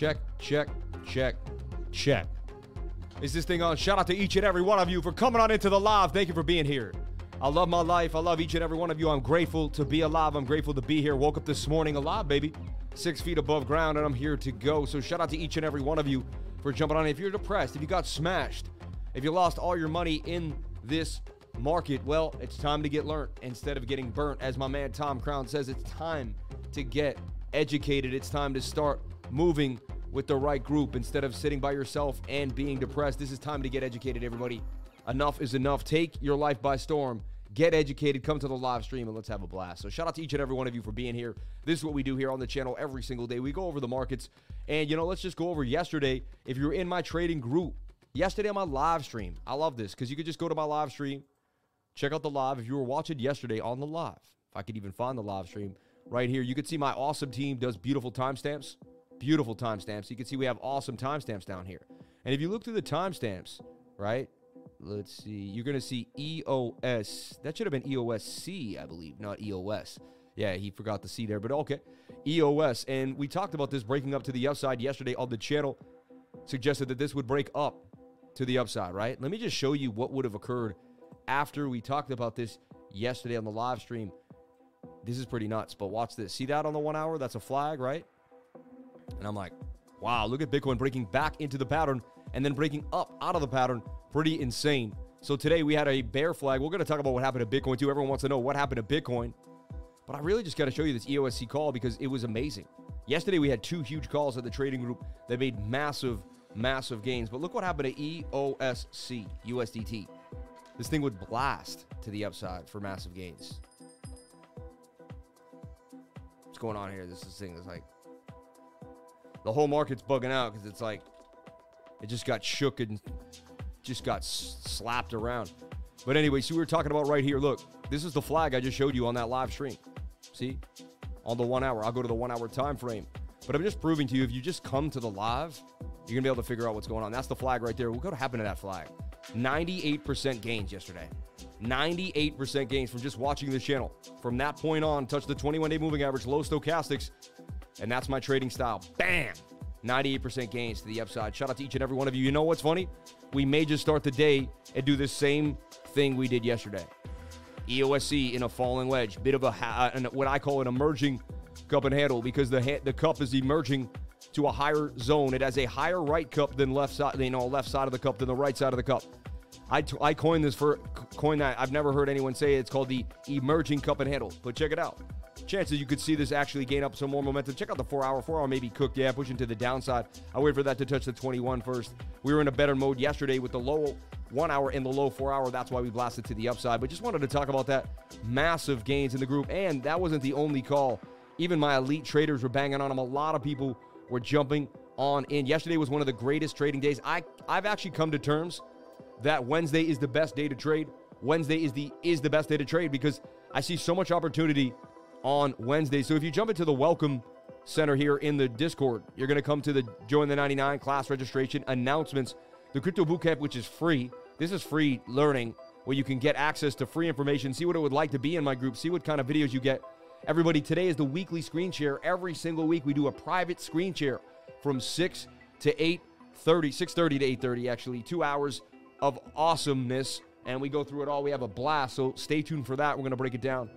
Check, check, check, check. Is this thing on? Shout out to each and every one of you for coming on into the live. Thank you for being here. I love my life. I love each and every one of you. I'm grateful to be alive. I'm grateful to be here. Woke up this morning alive, baby. Six feet above ground, and I'm here to go. So shout out to each and every one of you for jumping on. If you're depressed, if you got smashed, if you lost all your money in this market, well, it's time to get learned instead of getting burnt. As my man Tom Crown says, it's time to get educated. It's time to start moving with the right group instead of sitting by yourself and being depressed. This is time to get educated, everybody. Enough is enough. Take your life by storm. Get educated. Come to the live stream and let's have a blast. So, shout out to each and every one of you for being here. This is what we do here on the channel every single day. We go over the markets. And, you know, let's just go over yesterday. If you're in my trading group, yesterday on my live stream, I love this because you could just go to my live stream, check out the live. If you were watching yesterday on the live, if I could even find the live stream right here, you could see my awesome team does beautiful timestamps. Beautiful timestamps. You can see we have awesome timestamps down here. And if you look through the timestamps, right? Let's see. You're going to see EOS. That should have been EOSC, I believe, not EOS. Yeah, he forgot the C there, but okay. EOS. And we talked about this breaking up to the upside yesterday on the channel. Suggested that this would break up to the upside, right? Let me just show you what would have occurred after we talked about this yesterday on the live stream. This is pretty nuts, but watch this. See that on the one hour? That's a flag, right? And I'm like, wow, look at Bitcoin breaking back into the pattern and then breaking up out of the pattern. Pretty insane. So today we had a bear flag. We're going to talk about what happened to Bitcoin too. Everyone wants to know what happened to Bitcoin. But I really just got to show you this EOSC call because it was amazing. Yesterday we had two huge calls at the trading group that made massive, massive gains. But look what happened to EOSC, USDT. This thing would blast to the upside for massive gains. What's going on here? This, this thing is like the whole market's bugging out because it's like it just got shook and just got slapped around. But anyway, so we were talking about right here. Look, this is the flag I just showed you on that live stream. See, on the one hour. I'll go to the one hour time frame. But I'm just proving to you, if you just come to the live, you're gonna be able to figure out what's going on. That's the flag right there. What could happen to that flag? 98% gains yesterday. 98% gains from just watching this channel. From that point on, touch the 21 day moving average, low stochastics, and that's my trading style. Bam! 98% gains to the upside. Shout out to each and every one of you. You know what's funny? We may just start the day and do the same thing we did yesterday. EOSC in a falling wedge, bit of a ha- uh, what I call an emerging cup and handle because the ha- the cup is emerging to a higher zone. It has a higher right cup than left side, you know, left side of the cup than the right side of the cup. I, t- I coined this for coined that. I've never heard anyone say it. It's called the emerging cup and handle. But check it out. Chances you could see this actually gain up some more momentum. Check out the four hour. Four hour maybe cooked. Yeah, pushing to the downside. I wait for that to touch the 21 first. We were in a better mode yesterday with the low one hour and the low four hour. That's why we blasted to the upside. But just wanted to talk about that massive gains in the group. And that wasn't the only call. Even my elite traders were banging on them. A lot of people were jumping on in. Yesterday was one of the greatest trading days. I I've actually come to terms that Wednesday is the best day to trade. Wednesday is the is the best day to trade because I see so much opportunity on Wednesday. So if you jump into the welcome center here in the Discord, you're going to come to the join the 99 class registration announcements, the crypto bootcamp which is free. This is free learning where you can get access to free information, see what it would like to be in my group, see what kind of videos you get. Everybody, today is the weekly screen share. Every single week we do a private screen share from 6 to 8:30, 6:30 to 8:30 actually, 2 hours of awesomeness and we go through it all. We have a blast. So stay tuned for that. We're going to break it down.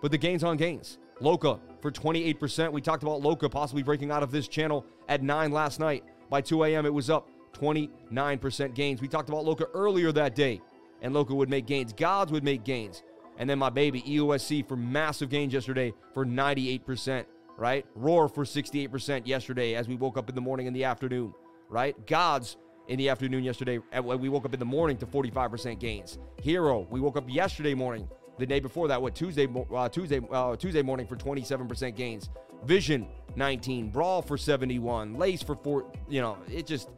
But the gains on gains. Loca for 28%. We talked about Loca possibly breaking out of this channel at 9 last night. By 2 a.m., it was up 29% gains. We talked about Loca earlier that day, and Loca would make gains. Gods would make gains. And then my baby, EOSC, for massive gains yesterday for 98%, right? Roar for 68% yesterday as we woke up in the morning and the afternoon, right? Gods in the afternoon yesterday. We woke up in the morning to 45% gains. Hero, we woke up yesterday morning, the day before that, what Tuesday, uh, Tuesday, uh, Tuesday morning for 27% gains. Vision 19, Brawl for 71, Lace for four. You know, it just.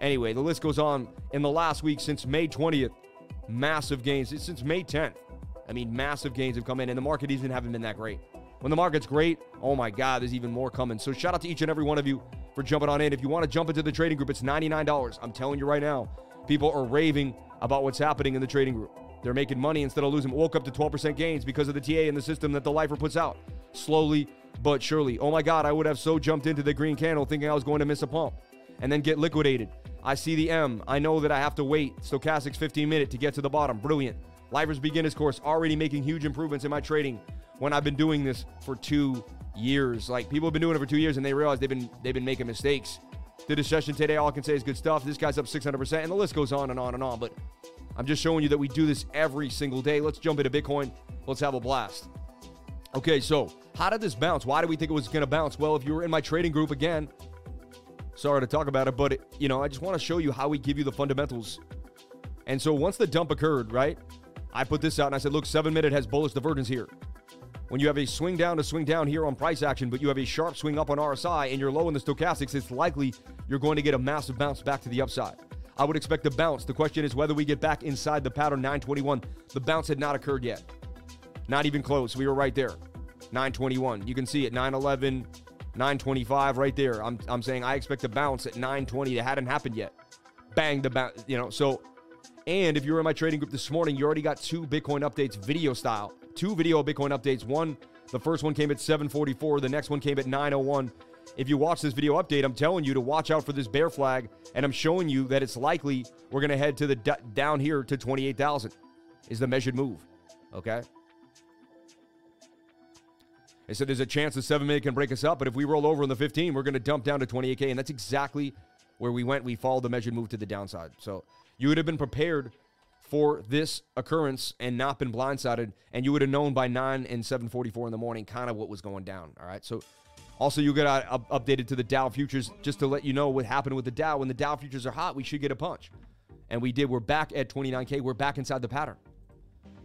Anyway, the list goes on. In the last week since May 20th, massive gains. Since May 10th, I mean, massive gains have come in, and the market even haven't been that great. When the market's great, oh my God, there's even more coming. So shout out to each and every one of you for jumping on in. If you want to jump into the trading group, it's $99. I'm telling you right now, people are raving about what's happening in the trading group. They're making money instead of losing. Woke up to 12% gains because of the TA and the system that the Lifer puts out. Slowly but surely. Oh my God, I would have so jumped into the green candle thinking I was going to miss a pump and then get liquidated. I see the M. I know that I have to wait. Stochastics 15 minute to get to the bottom. Brilliant. Lifer's beginners course already making huge improvements in my trading when I've been doing this for two years. Like people have been doing it for two years and they realize they've been they've been making mistakes. Did a session today. All I can say is good stuff. This guy's up 600%, and the list goes on and on and on. But I'm just showing you that we do this every single day. Let's jump into Bitcoin. Let's have a blast. Okay, so how did this bounce? Why did we think it was going to bounce? Well, if you were in my trading group again, sorry to talk about it, but it, you know, I just want to show you how we give you the fundamentals. And so once the dump occurred, right? I put this out and I said, look, seven minute has bullish divergence here. When you have a swing down to swing down here on price action, but you have a sharp swing up on RSI and you're low in the stochastics, it's likely you're going to get a massive bounce back to the upside. I would expect a bounce. The question is whether we get back inside the pattern 921. The bounce had not occurred yet. Not even close. We were right there. 921. You can see it 911, 925 right there. I'm, I'm saying I expect a bounce at 920 that hadn't happened yet. Bang the bounce, you know. So, and if you were in my trading group this morning, you already got two Bitcoin updates video style two video Bitcoin updates. One, the first one came at 744, the next one came at 901. If you watch this video update, I'm telling you to watch out for this bear flag, and I'm showing you that it's likely we're going to head to the d- down here to 28,000 is the measured move. Okay? I said there's a chance the seven minute can break us up, but if we roll over in the 15, we're going to dump down to 28K, and that's exactly where we went. We followed the measured move to the downside. So you would have been prepared for this occurrence and not been blindsided, and you would have known by 9 and 7:44 in the morning kind of what was going down. All right, so also you got uh, updated to the Dow futures just to let you know what happened with the Dow. When the Dow futures are hot, we should get a punch, and we did. We're back at 29k. We're back inside the pattern.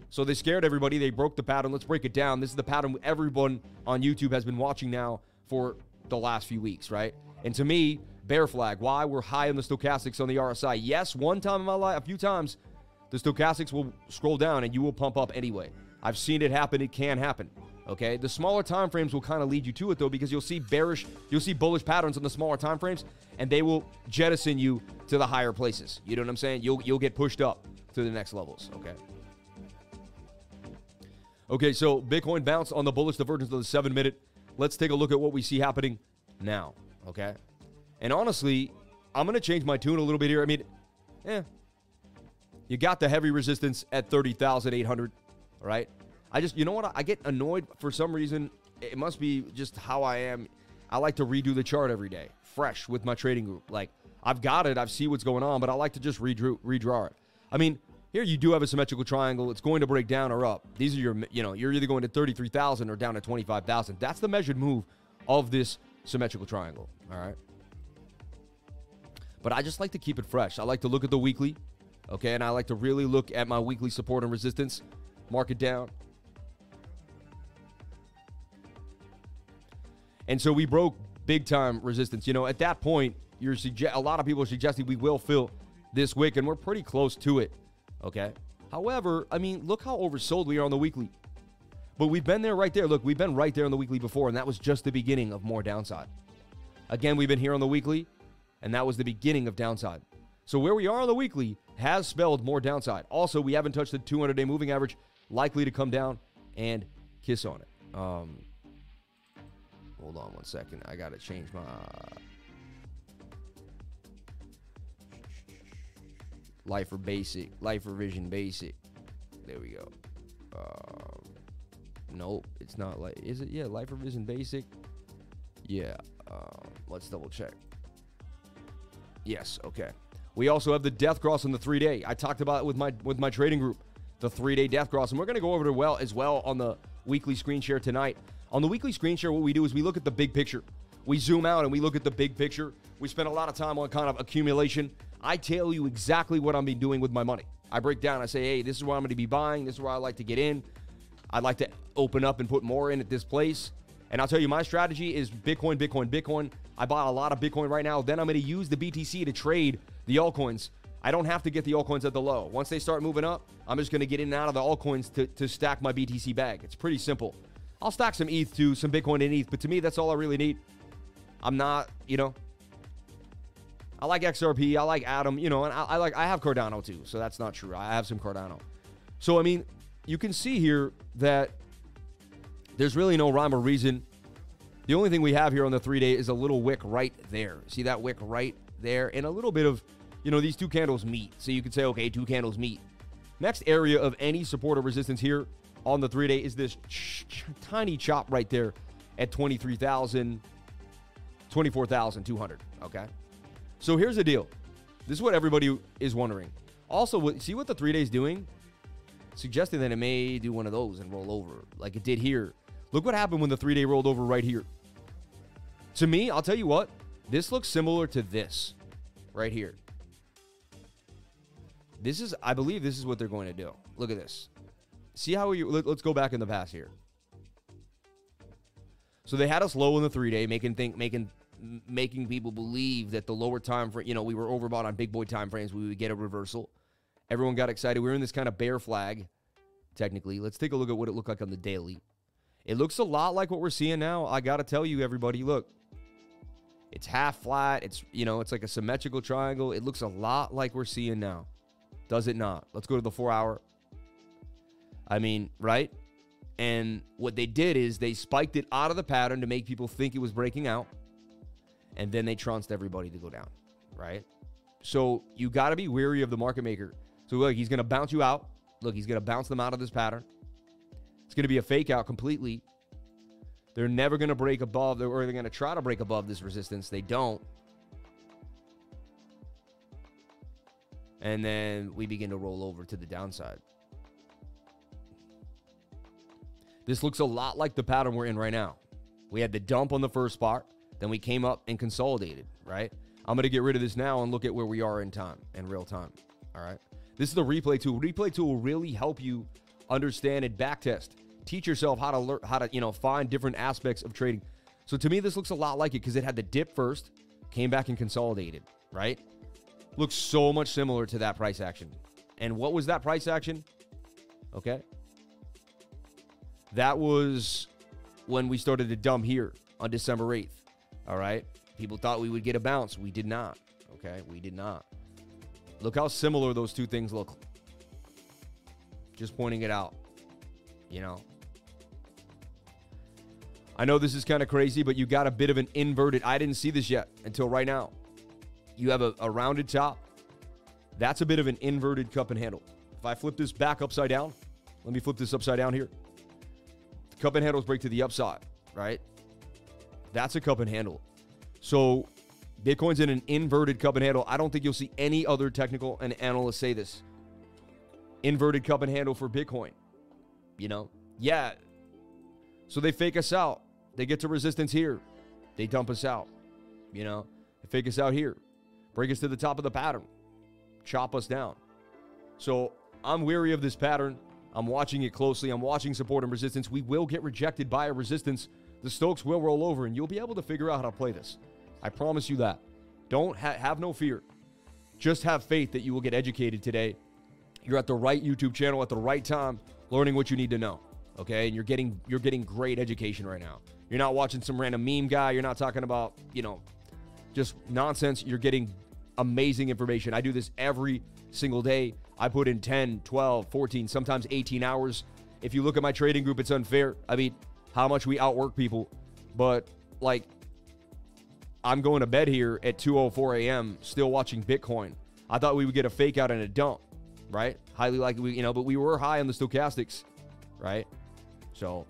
So they scared everybody. They broke the pattern. Let's break it down. This is the pattern everyone on YouTube has been watching now for the last few weeks, right? And to me, bear flag. Why we're high on the stochastics on the RSI? Yes, one time in my life, a few times the stochastics will scroll down and you will pump up anyway. I've seen it happen. It can happen. Okay. The smaller time frames will kind of lead you to it though, because you'll see bearish, you'll see bullish patterns on the smaller time frames, and they will jettison you to the higher places. You know what I'm saying? You'll you'll get pushed up to the next levels. Okay. Okay, so Bitcoin bounced on the bullish divergence of the seven minute. Let's take a look at what we see happening now. Okay. And honestly, I'm gonna change my tune a little bit here. I mean, eh, you got the heavy resistance at 30,800, right? I just, you know what? I get annoyed for some reason. It must be just how I am. I like to redo the chart every day, fresh with my trading group. Like, I've got it, I see what's going on, but I like to just redraw, redraw it. I mean, here you do have a symmetrical triangle. It's going to break down or up. These are your, you know, you're either going to 33,000 or down to 25,000. That's the measured move of this symmetrical triangle. All right. But I just like to keep it fresh. I like to look at the weekly, Okay, and I like to really look at my weekly support and resistance, mark it down. And so we broke big time resistance. You know, at that point, you're suggest a lot of people are suggesting we will fill this wick, and we're pretty close to it. Okay. However, I mean, look how oversold we are on the weekly. But we've been there right there. Look, we've been right there on the weekly before, and that was just the beginning of more downside. Again, we've been here on the weekly, and that was the beginning of downside. So where we are on the weekly has spelled more downside. Also, we haven't touched the 200 day moving average, likely to come down and kiss on it. Um, hold on one second. I got to change my. Lifer Basic, Lifer revision Basic. There we go. Um, nope, it's not like. Is it? Yeah, Lifer revision Basic. Yeah. Um, let's double check. Yes. Okay. We also have the death cross on the three day. I talked about it with my with my trading group, the three day death cross, and we're going to go over to well as well on the weekly screen share tonight. On the weekly screen share, what we do is we look at the big picture. We zoom out and we look at the big picture. We spend a lot of time on kind of accumulation. I tell you exactly what I'm be doing with my money. I break down. I say, hey, this is where I'm going to be buying. This is where I like to get in. I'd like to open up and put more in at this place. And I'll tell you, my strategy is Bitcoin, Bitcoin, Bitcoin. I bought a lot of Bitcoin right now. Then I'm going to use the BTC to trade the altcoins. I don't have to get the altcoins at the low. Once they start moving up, I'm just going to get in and out of the altcoins to, to stack my BTC bag. It's pretty simple. I'll stack some ETH too, some Bitcoin and ETH, but to me, that's all I really need. I'm not, you know, I like XRP, I like Atom, you know, and I, I like I have Cardano too, so that's not true. I have some Cardano. So I mean, you can see here that there's really no rhyme or reason The only thing we have here on the three day is a little wick right there. See that wick right there? And a little bit of, you know, these two candles meet. So you could say, okay, two candles meet. Next area of any support or resistance here on the three day is this ch- ch- tiny chop right there at 23,000, 24,200. Okay. So here's the deal. This is what everybody is wondering. Also, see what the three days doing? Suggesting that it may do one of those and roll over like it did here. Look what happened when the three day rolled over right here. To me, I'll tell you what, this looks similar to this right here. This is, I believe, this is what they're going to do. Look at this. See how you, let, us go back in the past here. So they had us low in the three day, making think, making, making people believe that the lower time frame, you know, we were overbought on big boy time frames. We would get a reversal. Everyone got excited. We were in this kind of bear flag, technically. Let's take a look at what it looked like on the daily. It looks a lot like what we're seeing now. I got to tell you, everybody, look, it's half flat. It's, you know, it's like a symmetrical triangle. It looks a lot like we're seeing now. Does it not? Let's go to the four hour. I mean, right? And what they did is they spiked it out of the pattern to make people think it was breaking out. And then they trounced everybody to go down, right? So you got to be weary of the market maker. So look, he's going to bounce you out. Look, he's going to bounce them out of this pattern. It's going to be a fake out completely. They're never going to break above, or they're going to try to break above this resistance. They don't. And then we begin to roll over to the downside. This looks a lot like the pattern we're in right now. We had the dump on the first spot, then we came up and consolidated, right? I'm going to get rid of this now and look at where we are in time, in real time. All right. This is the replay tool. Replay tool will really help you understand and backtest. Teach yourself how to learn how to, you know, find different aspects of trading. So to me, this looks a lot like it because it had the dip first, came back and consolidated, right? Looks so much similar to that price action. And what was that price action? Okay. That was when we started to dump here on December 8th. All right. People thought we would get a bounce. We did not. Okay. We did not. Look how similar those two things look. Just pointing it out. You know, I know this is kind of crazy, but you got a bit of an inverted. I didn't see this yet until right now. You have a, a rounded top. That's a bit of an inverted cup and handle. If I flip this back upside down, let me flip this upside down here. The cup and handles break to the upside, right? That's a cup and handle. So Bitcoin's in an inverted cup and handle. I don't think you'll see any other technical and analyst say this. Inverted cup and handle for Bitcoin. You know, yeah. So they fake us out. They get to resistance here. They dump us out. You know, they fake us out here. Break us to the top of the pattern. Chop us down. So I'm weary of this pattern. I'm watching it closely. I'm watching support and resistance. We will get rejected by a resistance. The Stokes will roll over, and you'll be able to figure out how to play this. I promise you that. Don't ha- have no fear. Just have faith that you will get educated today. You're at the right YouTube channel at the right time, learning what you need to know. Okay, and you're getting you're getting great education right now. You're not watching some random meme guy. You're not talking about you know just nonsense. You're getting amazing information. I do this every single day. I put in 10, 12, 14, sometimes 18 hours. If you look at my trading group, it's unfair. I mean, how much we outwork people. But like I'm going to bed here at 2:04 a.m. still watching Bitcoin. I thought we would get a fake out and a dump, right? Highly likely, you know, but we were high on the stochastics, right? So,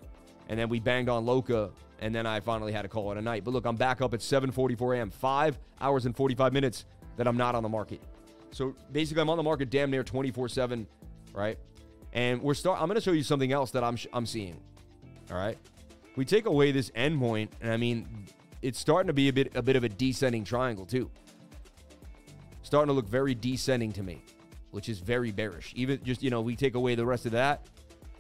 and then we banged on Loca, and then I finally had to call it a night. But look, I'm back up at 7:44 a.m. Five hours and 45 minutes that I'm not on the market. So basically, I'm on the market damn near 24/7, right? And we're start. I'm going to show you something else that I'm I'm seeing. All right, we take away this endpoint, and I mean, it's starting to be a bit a bit of a descending triangle too. Starting to look very descending to me, which is very bearish. Even just, you know, we take away the rest of that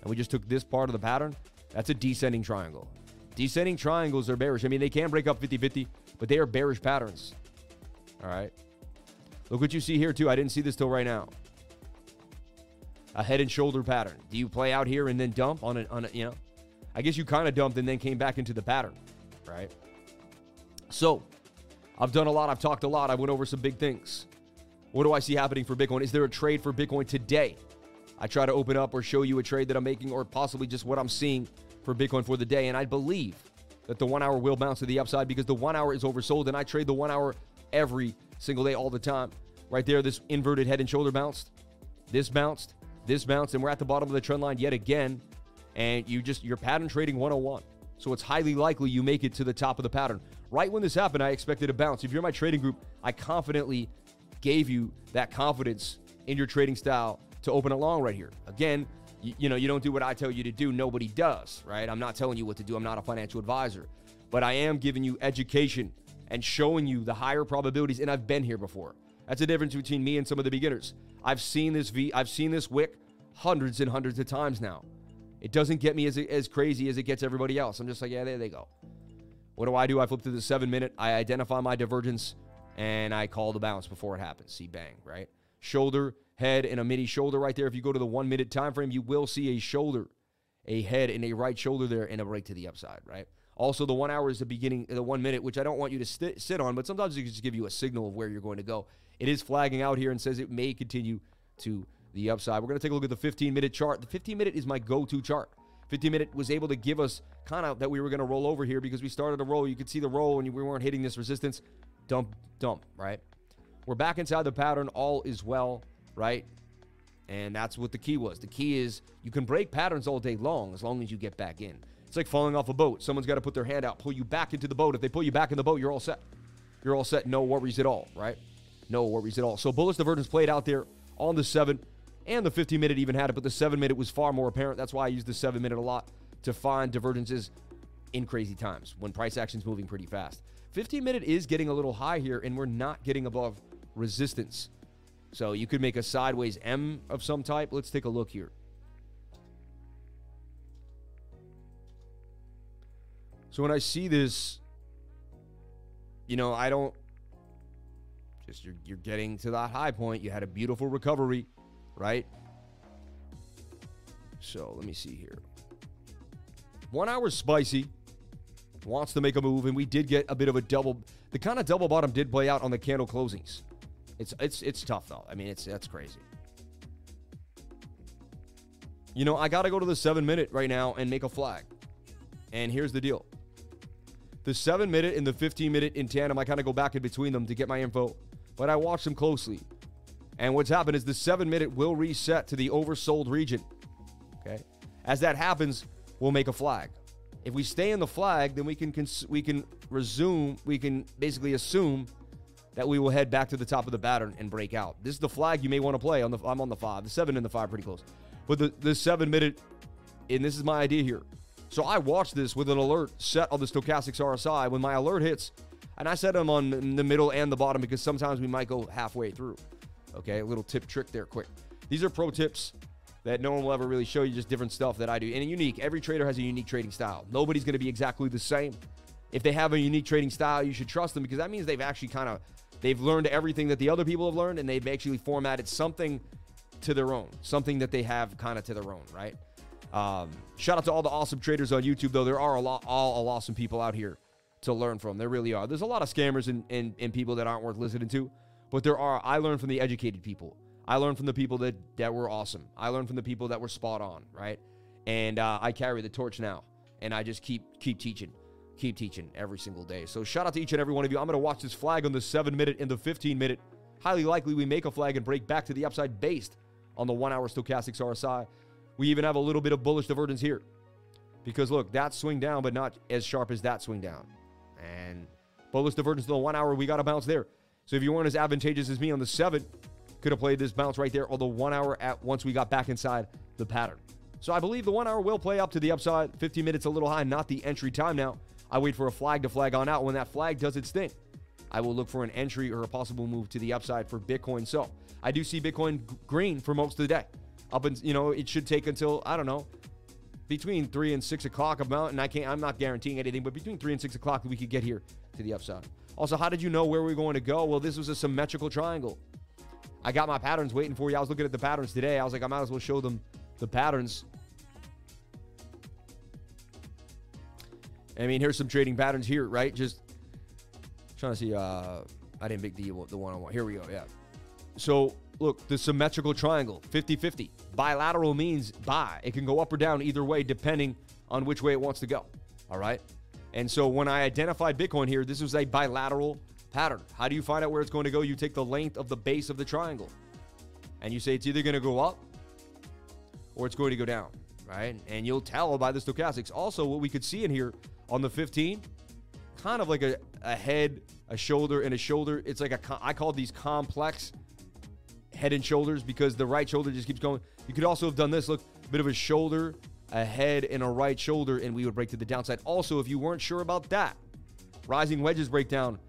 and we just took this part of the pattern, that's a descending triangle. Descending triangles are bearish. I mean, they can break up 50-50, but they are bearish patterns. All right. Look what you see here too. I didn't see this till right now. A head and shoulder pattern. Do you play out here and then dump on it on a, you know? I guess you kind of dumped and then came back into the pattern, right? So, I've done a lot. I've talked a lot. I went over some big things. What do I see happening for Bitcoin? Is there a trade for Bitcoin today? I try to open up or show you a trade that I'm making or possibly just what I'm seeing for Bitcoin for the day. And I believe that the one hour will bounce to the upside because the one hour is oversold and I trade the one hour every single day, all the time. Right there, this inverted head and shoulder bounced. This bounced. This bounced. And we're at the bottom of the trend line yet again. And you just, you're pattern trading 101. So it's highly likely you make it to the top of the pattern. Right when this happened, I expected a bounce. If you're in my trading group, I confidently gave you that confidence in your trading style to open it long right here. Again, you, you know, you don't do what I tell you to do. Nobody does, right? I'm not telling you what to do. I'm not a financial advisor. But I am giving you education and showing you the higher probabilities. And I've been here before. That's the difference between me and some of the beginners. I've seen this V, I've seen this wick hundreds and hundreds of times now. It doesn't get me as, as crazy as it gets everybody else. I'm just like, yeah, there they go. What do I do? I flip to the seven minute. I identify my divergence and I call the bounce before it happens. See, bang, right? Shoulder, head, and a mini shoulder right there. If you go to the one minute time frame, you will see a shoulder, a head, and a right shoulder there, and a break to the upside, right? Also, the one hour is the beginning, the one minute, which I don't want you to st- sit on, but sometimes it can just give you a signal of where you're going to go. It is flagging out here and says it may continue to the upside. We're going to take a look at the 15 minute chart. The 15 minute is my go to chart. 15 minute was able to give us kind of that we were going to roll over here because we started a roll. You could see the roll and we weren't hitting this resistance. Dump, dump, right? We're back inside the pattern. All is well, right? And that's what the key was. The key is you can break patterns all day long as long as you get back in. It's like falling off a boat. Someone's got to put their hand out, pull you back into the boat. If they pull you back in the boat, you're all set. You're all set. No worries at all, right? No worries at all. So bullish divergence played out there on the seven, and the 15 minute even had it, but the seven minute was far more apparent. That's why I use the seven minute a lot to find divergences in crazy times when price action's moving pretty fast. 15 minute is getting a little high here, and we're not getting above resistance. So you could make a sideways M of some type. Let's take a look here. So when I see this, you know, I don't just you're you're getting to that high point. You had a beautiful recovery, right? So let me see here. One hour spicy wants to make a move, and we did get a bit of a double. The kind of double bottom did play out on the candle closings. It's it's it's tough though. I mean, it's that's crazy. You know, I got to go to the seven minute right now and make a flag. And here's the deal the seven minute and the 15 minute in tandem, I kind of go back in between them to get my info, but I watch them closely. And what's happened is the seven minute will reset to the oversold region. Okay. As that happens, we'll make a flag. If we stay in the flag, then we can cons- we can resume, we can basically assume that we will head back to the top of the pattern and break out. This is the flag you may want to play on the I'm on the five. The seven and the five pretty close. But the, the seven minute, and this is my idea here. So I watched this with an alert set on the stochastics RSI. When my alert hits, and I set them on the middle and the bottom because sometimes we might go halfway through. Okay, a little tip trick there, quick. These are pro tips that no one will ever really show you, just different stuff that I do. And unique. Every trader has a unique trading style. Nobody's going to be exactly the same. If they have a unique trading style, you should trust them because that means they've actually kind of they've learned everything that the other people have learned and they've actually formatted something to their own, something that they have kind of to their own, right? Um, shout out to all the awesome traders on YouTube, though. There are a lot, all, awesome people out here to learn from. There really are. There's a lot of scammers and, and, and people that aren't worth listening to, but there are. I learned from the educated people. I learned from the people that, that were awesome. I learned from the people that were spot on, right? And uh, I carry the torch now, and I just keep keep teaching, keep teaching every single day. So shout out to each and every one of you. I'm to watch this flag on the seven minute and the 15 minute. Highly likely we make a flag and break back to the upside based on the one hour stochastics RSI. We even have a little bit of bullish divergence here. Because look, that swing down, but not as sharp as that swing down. And bullish divergence to the one hour, we got a bounce there. So if you weren't as advantageous as me on the seven, could have played this bounce right there, although one hour at once we got back inside the pattern. So I believe the one hour will play up to the upside. 15 minutes a little high, not the entry time now. I wait for a flag to flag on out. When that flag does its thing, I will look for an entry or a possible move to the upside for Bitcoin. So I do see Bitcoin green for most of the day up and you know it should take until I don't know between three and six o'clock about and I can't I'm not guaranteeing anything, but between three and six o'clock we could get here to the upside. Also, how did you know where we are going to go? Well, this was a symmetrical triangle. I got my patterns waiting for you. I was looking at the patterns today. I was like, I might as well show them the patterns. I mean, here's some trading patterns here, right? Just trying to see. Uh, I didn't make the the one I want. Here we go. Yeah. So look, the symmetrical triangle, 50 50. Bilateral means buy. It can go up or down either way, depending on which way it wants to go. All right. And so when I identified Bitcoin here, this was a bilateral pattern. How do you find out where it's going to go? You take the length of the base of the triangle and you say it's either going to go up or it's going to go down, right? And you'll tell by the stochastics. Also, what we could see in here on the 15, kind of like a, a head, a shoulder, and a shoulder. It's like a, I call these complex head and shoulders because the right shoulder just keeps going. You could also have done this, look, a bit of a shoulder, a head, and a right shoulder, and we would break to the downside. Also, if you weren't sure about that, rising wedges break down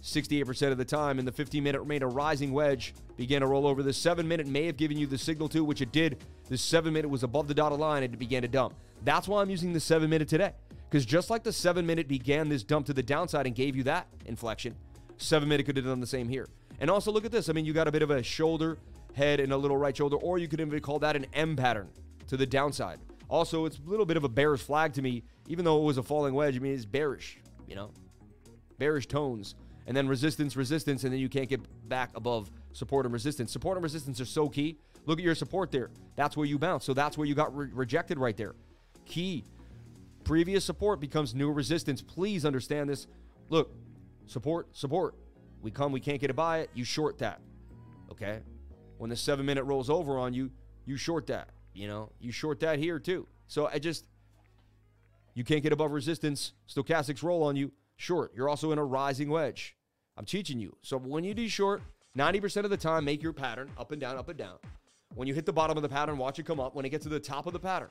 68% of the time. In the 15 minute remained a rising wedge, began to roll over. The seven minute may have given you the signal to, which it did. The seven minute was above the dotted line and it began to dump. That's why I'm using the seven minute today. Because just like the seven minute began this dump to the downside and gave you that inflection, seven minute could have done the same here. And also look at this. I mean, you got a bit of a shoulder, head, and a little right shoulder, or you could even call that an M pattern to the downside. Also, it's a little bit of a bearish flag to me, even though it was a falling wedge. I mean, it's bearish, you know, bearish tones and then resistance, resistance, and then you can't get back above support and resistance. Support and resistance are so key. Look at your support there. That's where you bounce. So that's where you got re- rejected right there. Key. Previous support becomes new resistance. Please understand this. Look, support, support. We come, we can't get a buy it. You short that. Okay? When the seven minute rolls over on you, you short that. You know, you short that here too. So I just, you can't get above resistance. Stochastics roll on you short. You're also in a rising wedge. I'm teaching you. So when you do short, 90% of the time, make your pattern up and down, up and down. When you hit the bottom of the pattern, watch it come up. When it gets to the top of the pattern,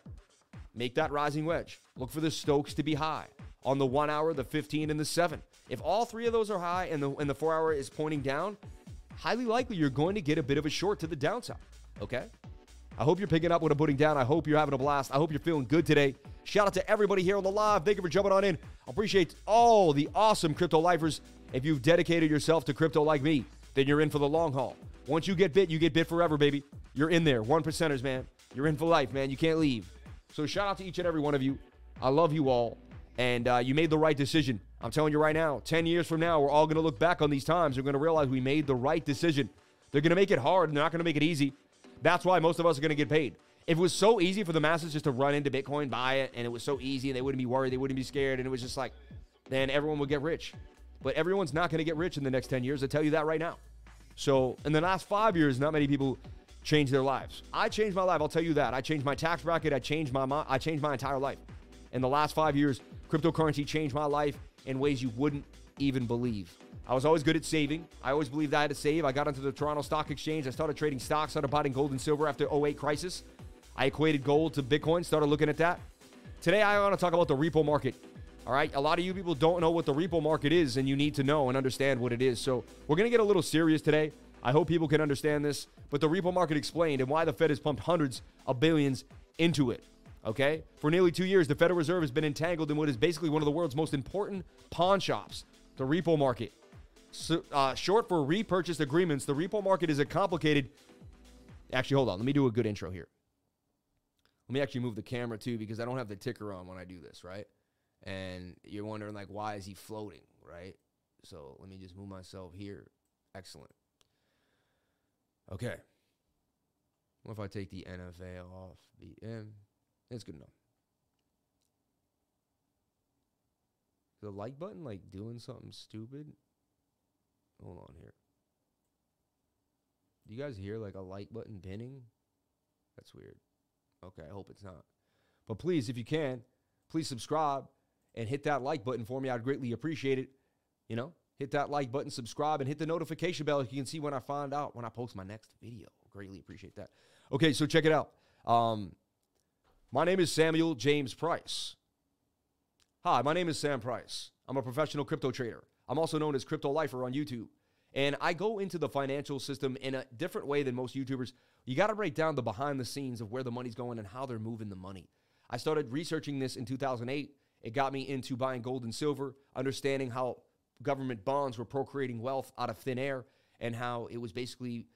make that rising wedge. Look for the Stokes to be high on the one hour, the 15, and the seven. If all three of those are high and the, and the four hour is pointing down, highly likely you're going to get a bit of a short to the downside. Okay? I hope you're picking up what I'm putting down. I hope you're having a blast. I hope you're feeling good today. Shout out to everybody here on the live. Thank you for jumping on in. Appreciate all the awesome crypto lifers. If you've dedicated yourself to crypto like me, then you're in for the long haul. Once you get bit, you get bit forever, baby. You're in there. One percenters, man. You're in for life, man. You can't leave. So shout out to each and every one of you. I love you all. And uh, you made the right decision. I'm telling you right now, 10 years from now, we're all going to look back on these times. We're going to realize we made the right decision. They're going to make it hard and they're not going to make it easy. That's why most of us are going to get paid. If it was so easy for the masses just to run into Bitcoin, buy it, and it was so easy and they wouldn't be worried, they wouldn't be scared, and it was just like, then everyone would get rich. But everyone's not going to get rich in the next 10 years. I tell you that right now. So in the last five years, not many people changed their lives. I changed my life. I'll tell you that. I changed my tax bracket. I changed my I changed my entire life. In the last five years, cryptocurrency changed my life in ways you wouldn't even believe. I was always good at saving. I always believed I had to save. I got onto the Toronto Stock Exchange. I started trading stocks, started buying gold and silver after 08 crisis. I equated gold to Bitcoin, started looking at that. Today, I want to talk about the repo market. All right, a lot of you people don't know what the repo market is, and you need to know and understand what it is. So, we're going to get a little serious today. I hope people can understand this, but the repo market explained and why the Fed has pumped hundreds of billions into it. Okay? For nearly two years, the Federal Reserve has been entangled in what is basically one of the world's most important pawn shops, the repo market. So, uh, short for repurchase agreements, the repo market is a complicated. Actually, hold on. Let me do a good intro here. Let me actually move the camera too because I don't have the ticker on when I do this, right? And you're wondering like, why is he floating, right? So let me just move myself here. Excellent. Okay. What if I take the NFA off BM? It's good enough. The like button like doing something stupid? Hold on here. Do you guys hear like a like button pinning? That's weird. Okay, I hope it's not. But please, if you can, please subscribe and hit that like button for me. I'd greatly appreciate it. You know, hit that like button, subscribe, and hit the notification bell you can see when I find out when I post my next video. Greatly appreciate that. Okay, so check it out. Um, my name is Samuel James Price. Hi, my name is Sam Price. I'm a professional crypto trader. I'm also known as Crypto Lifer on YouTube. And I go into the financial system in a different way than most YouTubers. You got to break down the behind the scenes of where the money's going and how they're moving the money. I started researching this in 2008. It got me into buying gold and silver, understanding how government bonds were procreating wealth out of thin air and how it was basically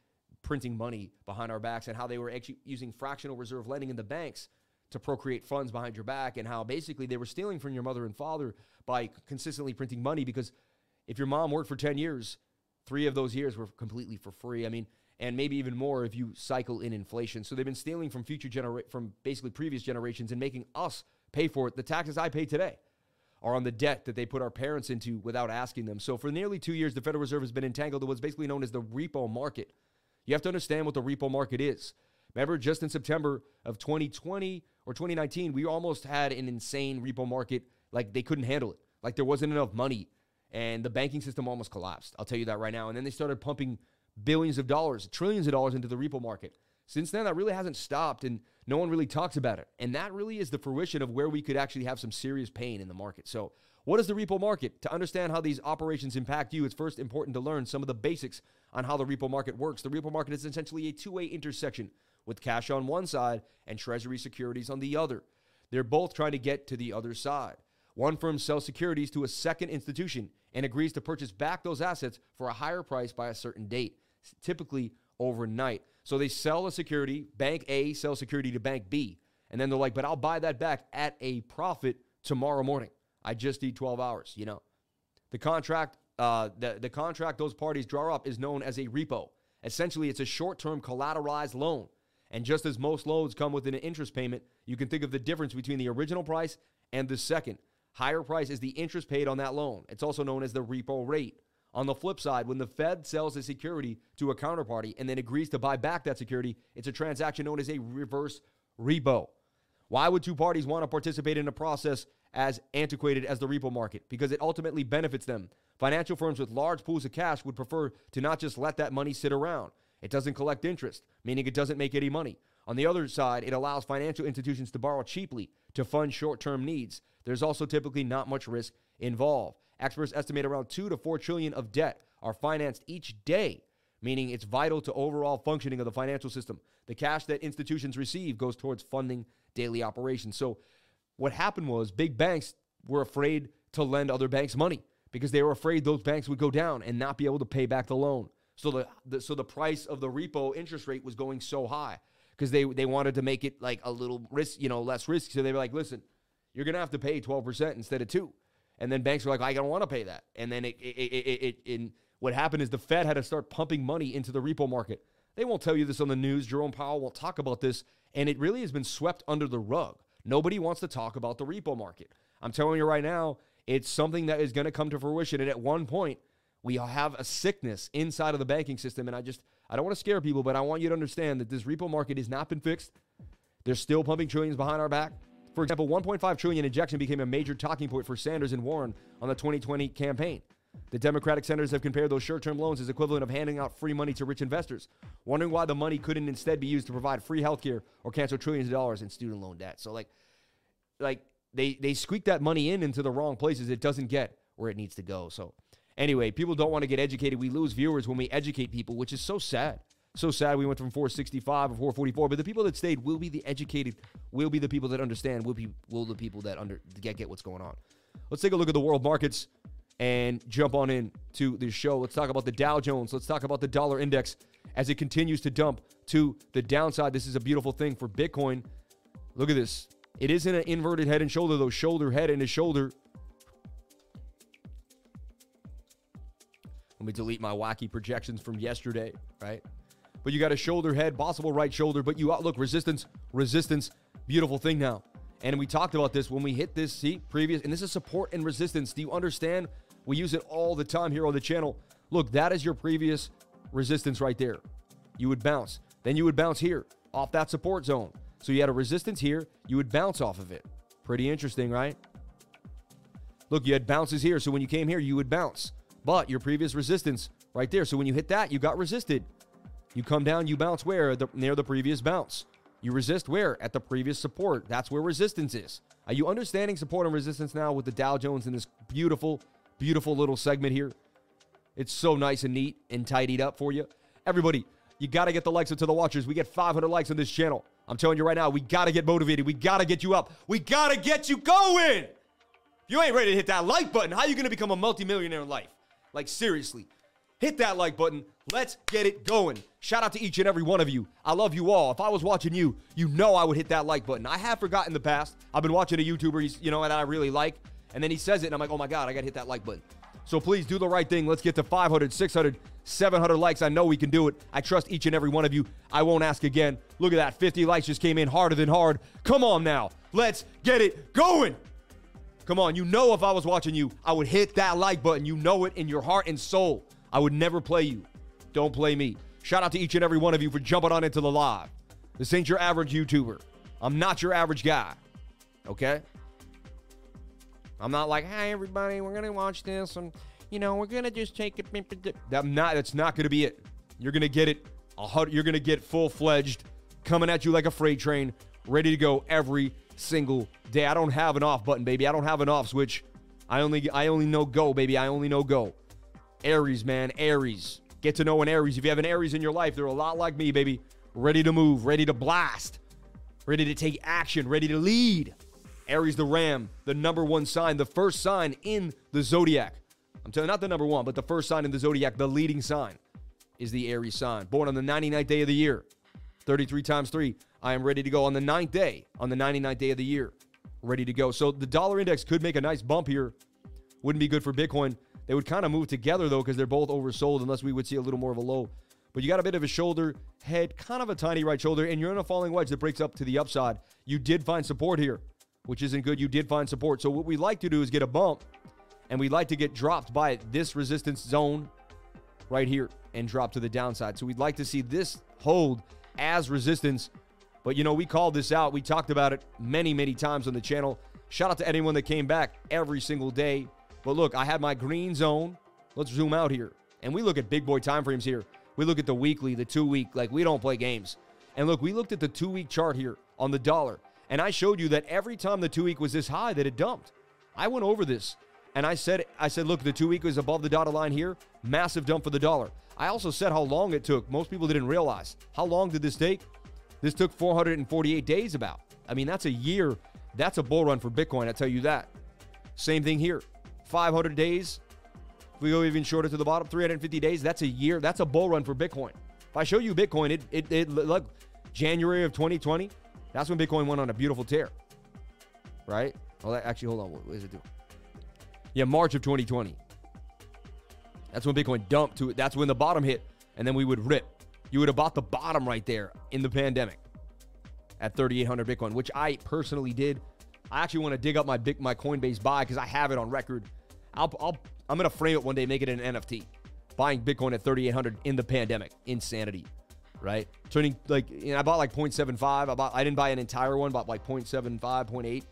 printing money behind our backs and how they were actually using fractional reserve lending in the banks to procreate funds behind your back and how basically they were stealing from your mother and father by consistently printing money because if your mom worked for 10 years, three of those years were completely for free. I mean, and maybe even more if you cycle in inflation. So they've been stealing from future genera- from basically previous generations and making us pay for it. The taxes I pay today. Are on the debt that they put our parents into without asking them. So for nearly two years, the Federal Reserve has been entangled in what's basically known as the repo market. You have to understand what the repo market is. Remember, just in September of 2020 or 2019, we almost had an insane repo market. Like they couldn't handle it. Like there wasn't enough money, and the banking system almost collapsed. I'll tell you that right now. And then they started pumping billions of dollars, trillions of dollars into the repo market. Since then, that really hasn't stopped, and no one really talks about it. And that really is the fruition of where we could actually have some serious pain in the market. So, what is the repo market? To understand how these operations impact you, it's first important to learn some of the basics on how the repo market works. The repo market is essentially a two way intersection with cash on one side and treasury securities on the other. They're both trying to get to the other side. One firm sells securities to a second institution and agrees to purchase back those assets for a higher price by a certain date, typically overnight. So they sell a security, bank A sells security to bank B, and then they're like, but I'll buy that back at a profit tomorrow morning. I just need 12 hours, you know. The contract, uh, the, the contract those parties draw up is known as a repo. Essentially, it's a short-term collateralized loan. And just as most loans come with an interest payment, you can think of the difference between the original price and the second. Higher price is the interest paid on that loan. It's also known as the repo rate. On the flip side, when the Fed sells a security to a counterparty and then agrees to buy back that security, it's a transaction known as a reverse repo. Why would two parties want to participate in a process as antiquated as the repo market? Because it ultimately benefits them. Financial firms with large pools of cash would prefer to not just let that money sit around. It doesn't collect interest, meaning it doesn't make any money. On the other side, it allows financial institutions to borrow cheaply to fund short term needs. There's also typically not much risk involved. Experts estimate around 2 to 4 trillion of debt are financed each day, meaning it's vital to overall functioning of the financial system. The cash that institutions receive goes towards funding daily operations. So what happened was big banks were afraid to lend other banks money because they were afraid those banks would go down and not be able to pay back the loan. So the, the so the price of the repo interest rate was going so high because they they wanted to make it like a little risk, you know, less risky. So they were like, listen, you're gonna have to pay 12% instead of two. And then banks were like, I don't want to pay that. And then it, it, it, it, it, what happened is the Fed had to start pumping money into the repo market. They won't tell you this on the news. Jerome Powell won't talk about this. And it really has been swept under the rug. Nobody wants to talk about the repo market. I'm telling you right now, it's something that is going to come to fruition. And at one point, we have a sickness inside of the banking system. And I just, I don't want to scare people, but I want you to understand that this repo market has not been fixed. They're still pumping trillions behind our back. For example, 1.5 trillion injection became a major talking point for Sanders and Warren on the 2020 campaign. The Democratic senators have compared those short-term loans as equivalent of handing out free money to rich investors, wondering why the money couldn't instead be used to provide free health care or cancel trillions of dollars in student loan debt. So like like they they squeak that money in into the wrong places. It doesn't get where it needs to go. So anyway, people don't want to get educated. We lose viewers when we educate people, which is so sad. So sad we went from 465 or 444. But the people that stayed will be the educated, will be the people that understand, will be will the people that under get get what's going on. Let's take a look at the world markets and jump on in to the show. Let's talk about the Dow Jones. Let's talk about the dollar index as it continues to dump to the downside. This is a beautiful thing for Bitcoin. Look at this. It isn't an inverted head and shoulder, though. Shoulder, head, and a shoulder. Let me delete my wacky projections from yesterday, right? But you got a shoulder head, possible right shoulder, but you look resistance, resistance, beautiful thing now. And we talked about this when we hit this seat previous, and this is support and resistance. Do you understand? We use it all the time here on the channel. Look, that is your previous resistance right there. You would bounce. Then you would bounce here off that support zone. So you had a resistance here, you would bounce off of it. Pretty interesting, right? Look, you had bounces here. So when you came here, you would bounce. But your previous resistance right there. So when you hit that, you got resisted. You come down, you bounce where? The, near the previous bounce. You resist where? At the previous support. That's where resistance is. Are you understanding support and resistance now with the Dow Jones in this beautiful, beautiful little segment here? It's so nice and neat and tidied up for you. Everybody, you got to get the likes up to the watchers. We get 500 likes on this channel. I'm telling you right now, we got to get motivated. We got to get you up. We got to get you going. If you ain't ready to hit that like button, how you going to become a multimillionaire in life? Like, seriously hit that like button. Let's get it going. Shout out to each and every one of you. I love you all. If I was watching you, you know I would hit that like button. I have forgotten the past. I've been watching a YouTuber, you know, that I really like, and then he says it, and I'm like, oh my God, I got to hit that like button. So please do the right thing. Let's get to 500, 600, 700 likes. I know we can do it. I trust each and every one of you. I won't ask again. Look at that. 50 likes just came in harder than hard. Come on now. Let's get it going. Come on, you know if I was watching you, I would hit that like button. You know it in your heart and soul. I would never play you. Don't play me. Shout out to each and every one of you for jumping on into the live. This ain't your average YouTuber. I'm not your average guy. Okay? I'm not like, hey everybody, we're gonna watch this and you know, we're gonna just take it. I'm not that's not gonna be it. You're gonna get it you're gonna get full fledged, coming at you like a freight train, ready to go every single day. I don't have an off button, baby. I don't have an off switch. I only I only know go, baby. I only know go. Aries, man, Aries. Get to know an Aries. If you have an Aries in your life, they're a lot like me, baby. Ready to move, ready to blast, ready to take action, ready to lead. Aries the Ram, the number one sign, the first sign in the zodiac. I'm telling you, not the number one, but the first sign in the zodiac, the leading sign is the Aries sign. Born on the 99th day of the year. 33 times 3. I am ready to go on the ninth day, on the 99th day of the year. Ready to go. So the dollar index could make a nice bump here. Wouldn't be good for Bitcoin. They would kind of move together though because they're both oversold unless we would see a little more of a low. But you got a bit of a shoulder, head, kind of a tiny right shoulder, and you're in a falling wedge that breaks up to the upside. You did find support here, which isn't good. You did find support. So what we like to do is get a bump, and we like to get dropped by this resistance zone right here and drop to the downside. So we'd like to see this hold as resistance. But you know, we called this out. We talked about it many, many times on the channel. Shout out to anyone that came back every single day. But look, I had my green zone. Let's zoom out here. And we look at big boy timeframes here. We look at the weekly, the two week. Like, we don't play games. And look, we looked at the two week chart here on the dollar. And I showed you that every time the two week was this high, that it dumped. I went over this. And I said, I said, look, the two week was above the dotted line here. Massive dump for the dollar. I also said how long it took. Most people didn't realize. How long did this take? This took 448 days about. I mean, that's a year. That's a bull run for Bitcoin, I tell you that. Same thing here. 500 days. If we go even shorter to the bottom, 350 days, that's a year. That's a bull run for Bitcoin. If I show you Bitcoin, it, it, it look, January of 2020, that's when Bitcoin went on a beautiful tear. Right? Well, actually, hold on. What does it do? Yeah, March of 2020. That's when Bitcoin dumped to it. That's when the bottom hit, and then we would rip. You would have bought the bottom right there in the pandemic at 3,800 Bitcoin, which I personally did. I actually want to dig up my big my Coinbase buy because I have it on record. I'll, I'll I'm gonna frame it one day, make it an NFT. Buying Bitcoin at 3,800 in the pandemic, insanity, right? Turning like you know, I bought like 0.75. I bought I didn't buy an entire one, bought like 0.75, 0.8,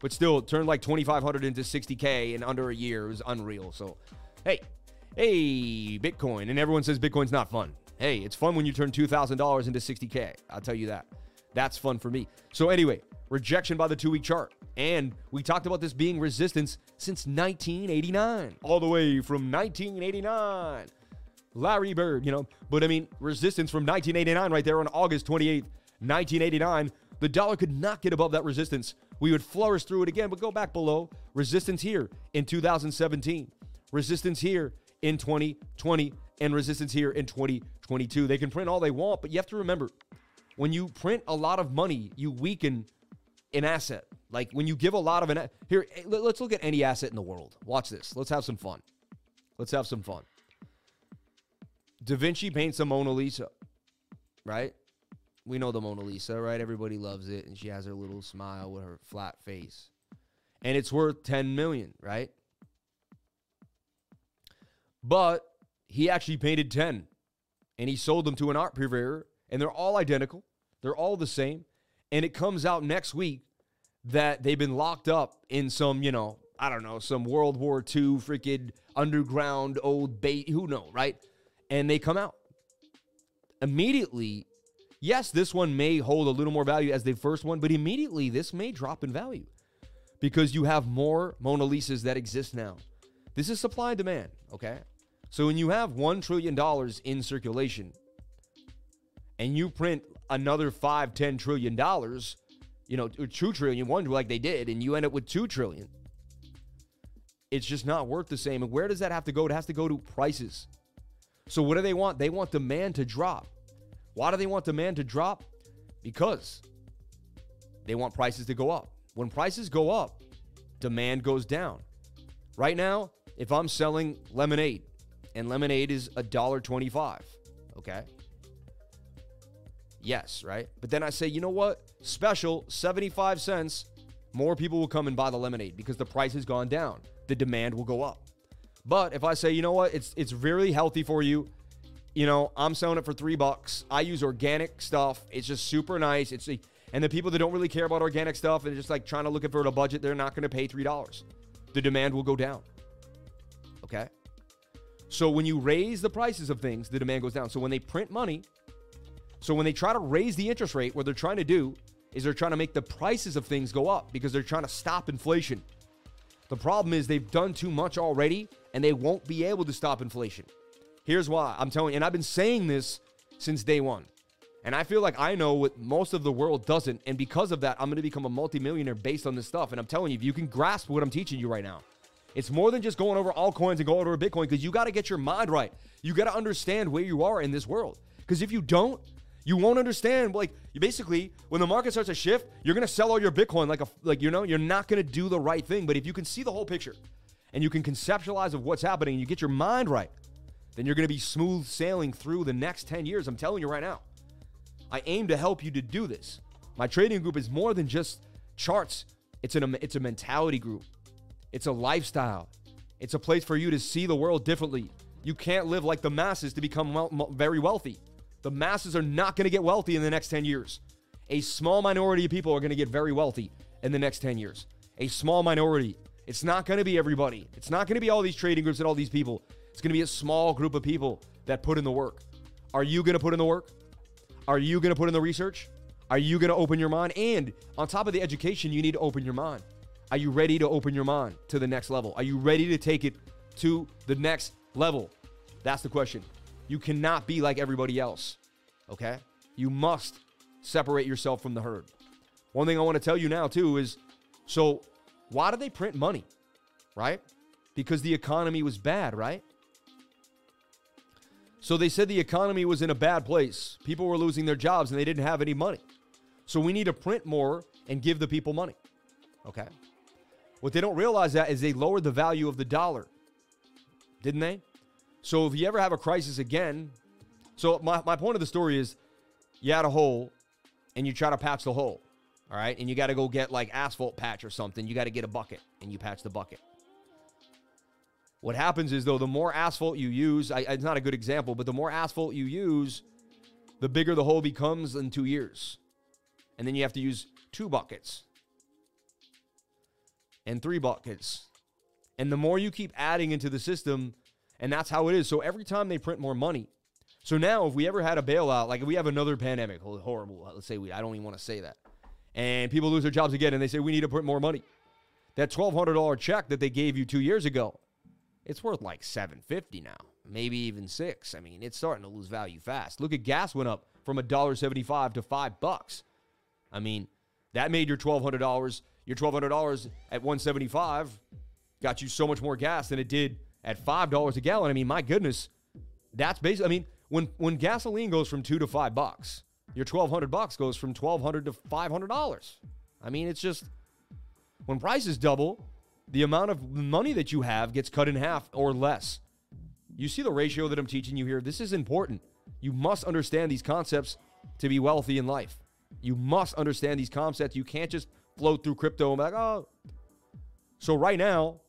but still turned like 2,500 into 60k in under a year. It was unreal. So, hey, hey, Bitcoin. And everyone says Bitcoin's not fun. Hey, it's fun when you turn $2,000 into 60K. I'll tell you that. That's fun for me. So, anyway, rejection by the two week chart. And we talked about this being resistance since 1989, all the way from 1989. Larry Bird, you know. But I mean, resistance from 1989 right there on August 28th, 1989. The dollar could not get above that resistance. We would flourish through it again, but go back below. Resistance here in 2017. Resistance here in 2020 and resistance here in 2022. They can print all they want, but you have to remember when you print a lot of money, you weaken an asset. Like when you give a lot of an here, eh, let's look at any asset in the world. Watch this. Let's have some fun. Let's have some fun. Da Vinci paints a Mona Lisa, right? We know the Mona Lisa, right? Everybody loves it, and she has her little smile with her flat face, and it's worth 10 million, right? But he actually painted 10 and he sold them to an art purveyor, and they're all identical. They're all the same. And it comes out next week that they've been locked up in some, you know, I don't know, some World War II freaking underground old bait, who know, right? And they come out. Immediately, yes, this one may hold a little more value as the first one, but immediately this may drop in value because you have more Mona Lisas that exist now. This is supply and demand, okay? So when you have $1 trillion in circulation and you print another five, ten trillion dollars, you know, two trillion, one like they did, and you end up with two trillion, it's just not worth the same. And where does that have to go? It has to go to prices. So what do they want? They want demand to drop. Why do they want demand to drop? Because they want prices to go up. When prices go up, demand goes down. Right now, if I'm selling lemonade and lemonade is a dollar twenty-five. Okay. Yes, right? But then I say, you know what? Special, 75 cents. more people will come and buy the lemonade because the price has gone down. The demand will go up. But if I say, you know what, it's it's really healthy for you. You know, I'm selling it for three bucks. I use organic stuff. It's just super nice. It's a, and the people that don't really care about organic stuff and just like trying to look for a budget, they're not going to pay three dollars. The demand will go down. Okay. So when you raise the prices of things, the demand goes down. So when they print money, so when they try to raise the interest rate, what they're trying to do is they're trying to make the prices of things go up because they're trying to stop inflation. The problem is they've done too much already and they won't be able to stop inflation. Here's why. I'm telling you, and I've been saying this since day one. And I feel like I know what most of the world doesn't. And because of that, I'm going to become a multimillionaire based on this stuff. And I'm telling you, if you can grasp what I'm teaching you right now, it's more than just going over altcoins and going over Bitcoin because you got to get your mind right. You got to understand where you are in this world. Because if you don't, you won't understand. Like you basically, when the market starts to shift, you're gonna sell all your Bitcoin like a like you know you're not gonna do the right thing. But if you can see the whole picture, and you can conceptualize of what's happening, and you get your mind right, then you're gonna be smooth sailing through the next ten years. I'm telling you right now. I aim to help you to do this. My trading group is more than just charts. It's an it's a mentality group. It's a lifestyle. It's a place for you to see the world differently. You can't live like the masses to become well, very wealthy. The masses are not going to get wealthy in the next 10 years. A small minority of people are going to get very wealthy in the next 10 years. A small minority. It's not going to be everybody. It's not going to be all these trading groups and all these people. It's going to be a small group of people that put in the work. Are you going to put in the work? Are you going to put in the research? Are you going to open your mind? And on top of the education, you need to open your mind. Are you ready to open your mind to the next level? Are you ready to take it to the next level? That's the question. You cannot be like everybody else. Okay? You must separate yourself from the herd. One thing I want to tell you now, too, is so why did they print money? Right? Because the economy was bad, right? So they said the economy was in a bad place. People were losing their jobs and they didn't have any money. So we need to print more and give the people money. Okay? What they don't realize that is they lowered the value of the dollar. Didn't they? So if you ever have a crisis again, so my, my point of the story is you had a hole and you try to patch the hole. All right. And you got to go get like asphalt patch or something. You got to get a bucket and you patch the bucket. What happens is, though, the more asphalt you use, I, it's not a good example, but the more asphalt you use, the bigger the hole becomes in two years. And then you have to use two buckets and three buckets. And the more you keep adding into the system, and that's how it is. So every time they print more money. So now, if we ever had a bailout, like if we have another pandemic, horrible, uh, let's say we, I don't even want to say that, and people lose their jobs again, and they say we need to print more money. That twelve hundred dollar check that they gave you two years ago, it's worth like seven fifty now, maybe even six. I mean, it's starting to lose value fast. Look at gas went up from a dollar seventy five to five bucks. I mean, that made your twelve hundred dollars. Your twelve hundred dollars at one seventy five got you so much more gas than it did at five dollars a gallon. I mean, my goodness, that's basically. I mean, when when gasoline goes from two to five bucks, your twelve hundred bucks goes from twelve hundred to five hundred dollars. I mean, it's just when prices double, the amount of money that you have gets cut in half or less. You see the ratio that I'm teaching you here. This is important. You must understand these concepts to be wealthy in life. You must understand these concepts. You can't just float through crypto and be like, oh. So right now,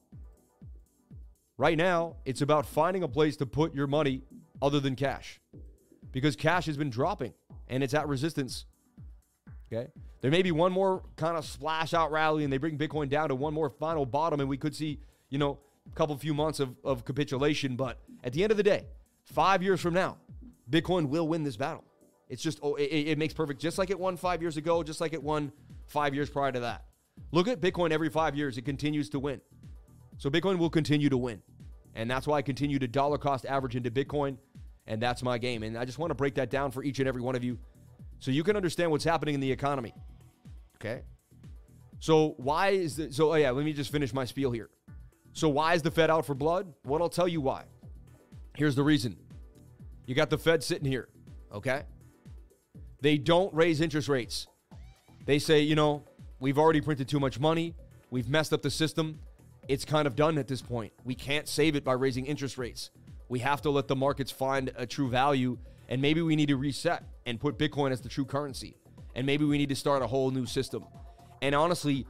Right now, it's about finding a place to put your money other than cash because cash has been dropping and it's at resistance. Okay. There may be one more kind of splash out rally and they bring Bitcoin down to one more final bottom and we could see, you know, a couple few months of, of capitulation. But at the end of the day, five years from now, Bitcoin will win this battle. It's just, oh, it, it makes perfect, just like it won five years ago, just like it won five years prior to that. Look at Bitcoin every five years, it continues to win. So Bitcoin will continue to win. And that's why I continue to dollar cost average into Bitcoin. And that's my game. And I just want to break that down for each and every one of you so you can understand what's happening in the economy. Okay. So why is the so oh yeah, let me just finish my spiel here. So why is the Fed out for blood? Well, I'll tell you why. Here's the reason. You got the Fed sitting here, okay? They don't raise interest rates. They say, you know, we've already printed too much money. We've messed up the system it's kind of done at this point. We can't save it by raising interest rates. We have to let the markets find a true value, and maybe we need to reset and put Bitcoin as the true currency. And maybe we need to start a whole new system. And honestly,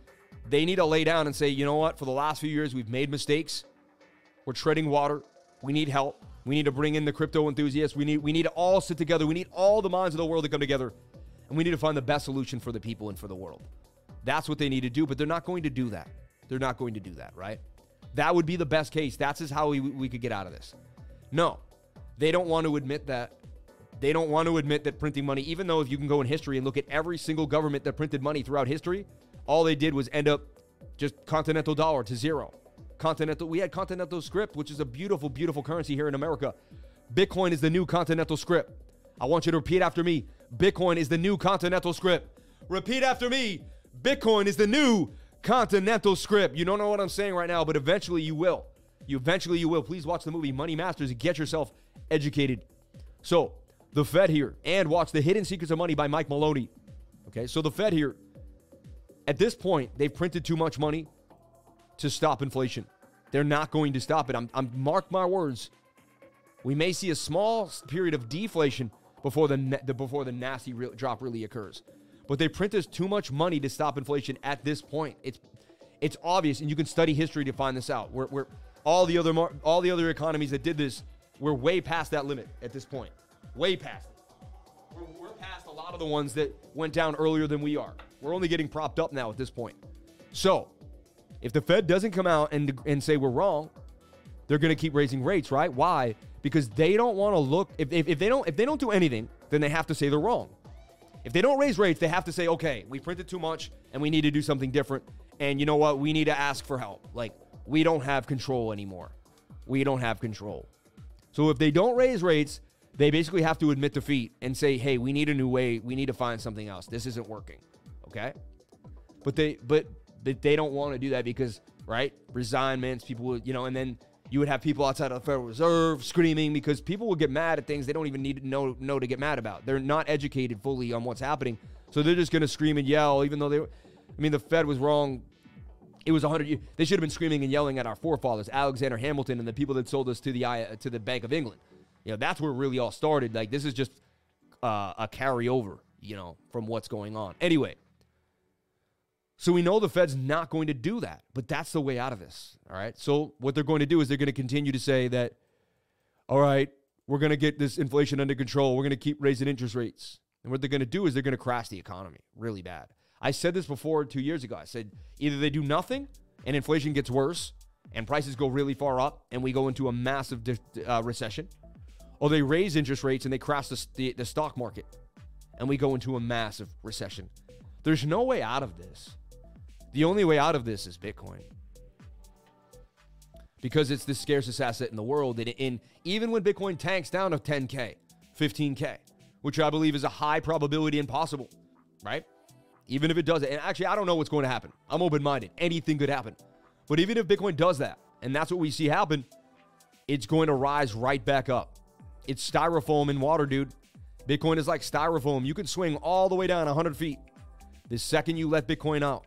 They need to lay down and say, you know what? For the last few years, we've made mistakes. We're treading water. We need help. We need to bring in the crypto enthusiasts. We need we need to all sit together. We need all the minds of the world to come together, and we need to find the best solution for the people and for the world. That's what they need to do, but they're not going to do that. They're not going to do that, right? That would be the best case. That's just how we, we could get out of this. No, they don't want to admit that. They don't want to admit that printing money, even though if you can go in history and look at every single government that printed money throughout history, all they did was end up just continental dollar to zero. Continental, we had continental script, which is a beautiful, beautiful currency here in America. Bitcoin is the new continental script. I want you to repeat after me. Bitcoin is the new continental script. Repeat after me. Bitcoin is the new continental script. You don't know what I'm saying right now, but eventually you will. You eventually you will. Please watch the movie Money Masters and get yourself educated. So, the Fed here and watch The Hidden Secrets of Money by Mike Maloney. Okay? So the Fed here at this point, they've printed too much money to stop inflation. They're not going to stop it. I'm, I'm mark my words. We may see a small period of deflation before the, before the nasty drop really occurs. But they print us too much money to stop inflation at this point. It's it's obvious, and you can study history to find this out. We're, we're all the other mar- all the other economies that did this, we're way past that limit at this point. Way past it. We're, we're past a lot of the ones that went down earlier than we are. We're only getting propped up now at this point. So, if the Fed doesn't come out and and say we're wrong, they're going to keep raising rates, right? Why? Because they don't want to look if, if, if they don't if they don't do anything, then they have to say they're wrong. If they don't raise rates, they have to say, okay, we printed too much and we need to do something different. And you know what? We need to ask for help. Like, we don't have control anymore. We don't have control. So if they don't raise rates, they basically have to admit defeat and say, hey, we need a new way. We need to find something else. This isn't working. Okay? But they but they don't want to do that because, right? Resignments, people, you know, and then you would have people outside of the Federal Reserve screaming because people will get mad at things they don't even need to know know to get mad about. They're not educated fully on what's happening, so they're just going to scream and yell, even though they. were, I mean, the Fed was wrong. It was 100. years. They should have been screaming and yelling at our forefathers, Alexander Hamilton, and the people that sold us to the to the Bank of England. You know, that's where it really all started. Like this is just uh, a carryover, you know, from what's going on. Anyway, so we know the Fed's not going to do that, but that's the way out of this. All right. So what they're going to do is they're going to continue to say that, all right, we're going to get this inflation under control. We're going to keep raising interest rates. And what they're going to do is they're going to crash the economy really bad. I said this before two years ago. I said either they do nothing and inflation gets worse and prices go really far up and we go into a massive uh, recession, or they raise interest rates and they crash the, the, the stock market and we go into a massive recession. There's no way out of this. The only way out of this is Bitcoin. Because it's the scarcest asset in the world. And even when Bitcoin tanks down to 10K, 15K, which I believe is a high probability impossible, right? Even if it does it. And actually, I don't know what's going to happen. I'm open minded. Anything could happen. But even if Bitcoin does that, and that's what we see happen, it's going to rise right back up. It's styrofoam in water, dude. Bitcoin is like styrofoam. You can swing all the way down 100 feet. The second you let Bitcoin out,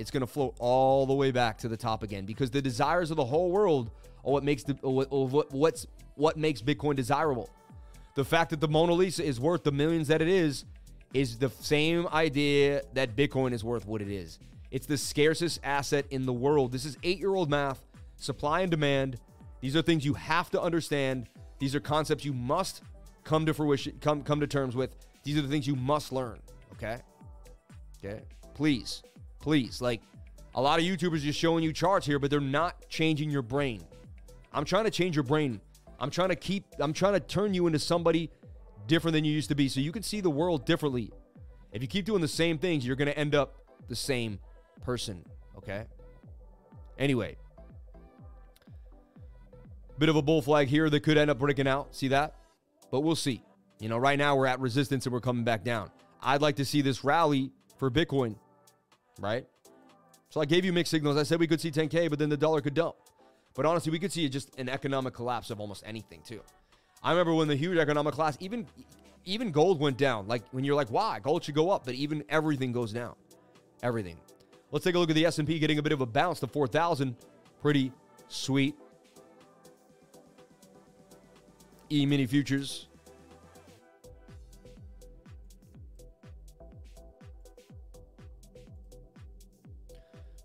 it's going to float all the way back to the top again because the desires of the whole world are what makes the what, what's what makes Bitcoin desirable. The fact that the Mona Lisa is worth the millions that it is is the same idea that Bitcoin is worth what it is. It's the scarcest asset in the world. This is 8-year-old math, supply and demand. These are things you have to understand. These are concepts you must come to fruition come come to terms with. These are the things you must learn, okay? Okay? Please Please, like a lot of YouTubers just showing you charts here, but they're not changing your brain. I'm trying to change your brain. I'm trying to keep, I'm trying to turn you into somebody different than you used to be so you can see the world differently. If you keep doing the same things, you're going to end up the same person, okay? Anyway, bit of a bull flag here that could end up breaking out. See that? But we'll see. You know, right now we're at resistance and we're coming back down. I'd like to see this rally for Bitcoin right? So I gave you mixed signals. I said we could see 10K, but then the dollar could dump. But honestly, we could see just an economic collapse of almost anything too. I remember when the huge economic collapse, even even gold went down. Like when you're like, why? Gold should go up, but even everything goes down. Everything. Let's take a look at the S&P getting a bit of a bounce to 4,000. Pretty sweet. E-mini futures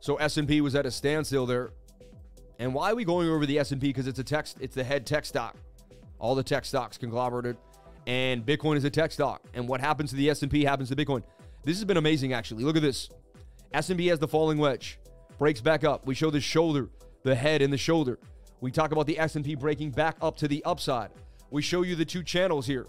So S&P was at a standstill there. And why are we going over the S&P? Because it's a text, it's the head tech stock. All the tech stocks conglomerated, and Bitcoin is a tech stock. And what happens to the S&P happens to Bitcoin. This has been amazing, actually. Look at this. S&P has the falling wedge, breaks back up. We show the shoulder, the head, and the shoulder. We talk about the S&P breaking back up to the upside. We show you the two channels here.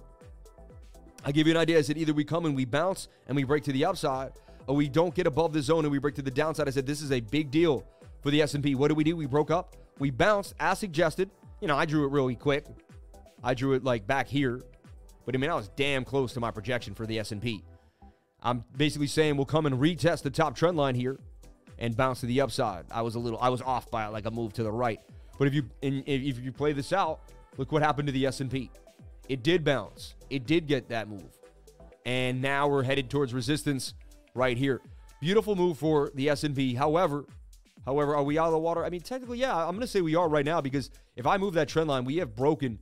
I give you an idea. I said either we come and we bounce and we break to the upside, Oh, we don't get above the zone and we break to the downside. I said this is a big deal for the S&P. What did we do? We broke up. We bounced as suggested. You know, I drew it really quick. I drew it like back here, but I mean I was damn close to my projection for the S&P. I'm basically saying we'll come and retest the top trend line here and bounce to the upside. I was a little I was off by like a move to the right. But if you if you play this out, look what happened to the S&P. It did bounce. It did get that move. And now we're headed towards resistance right here. Beautiful move for the S&P. However, however, are we out of the water? I mean, technically, yeah, I'm going to say we are right now because if I move that trend line, we have broken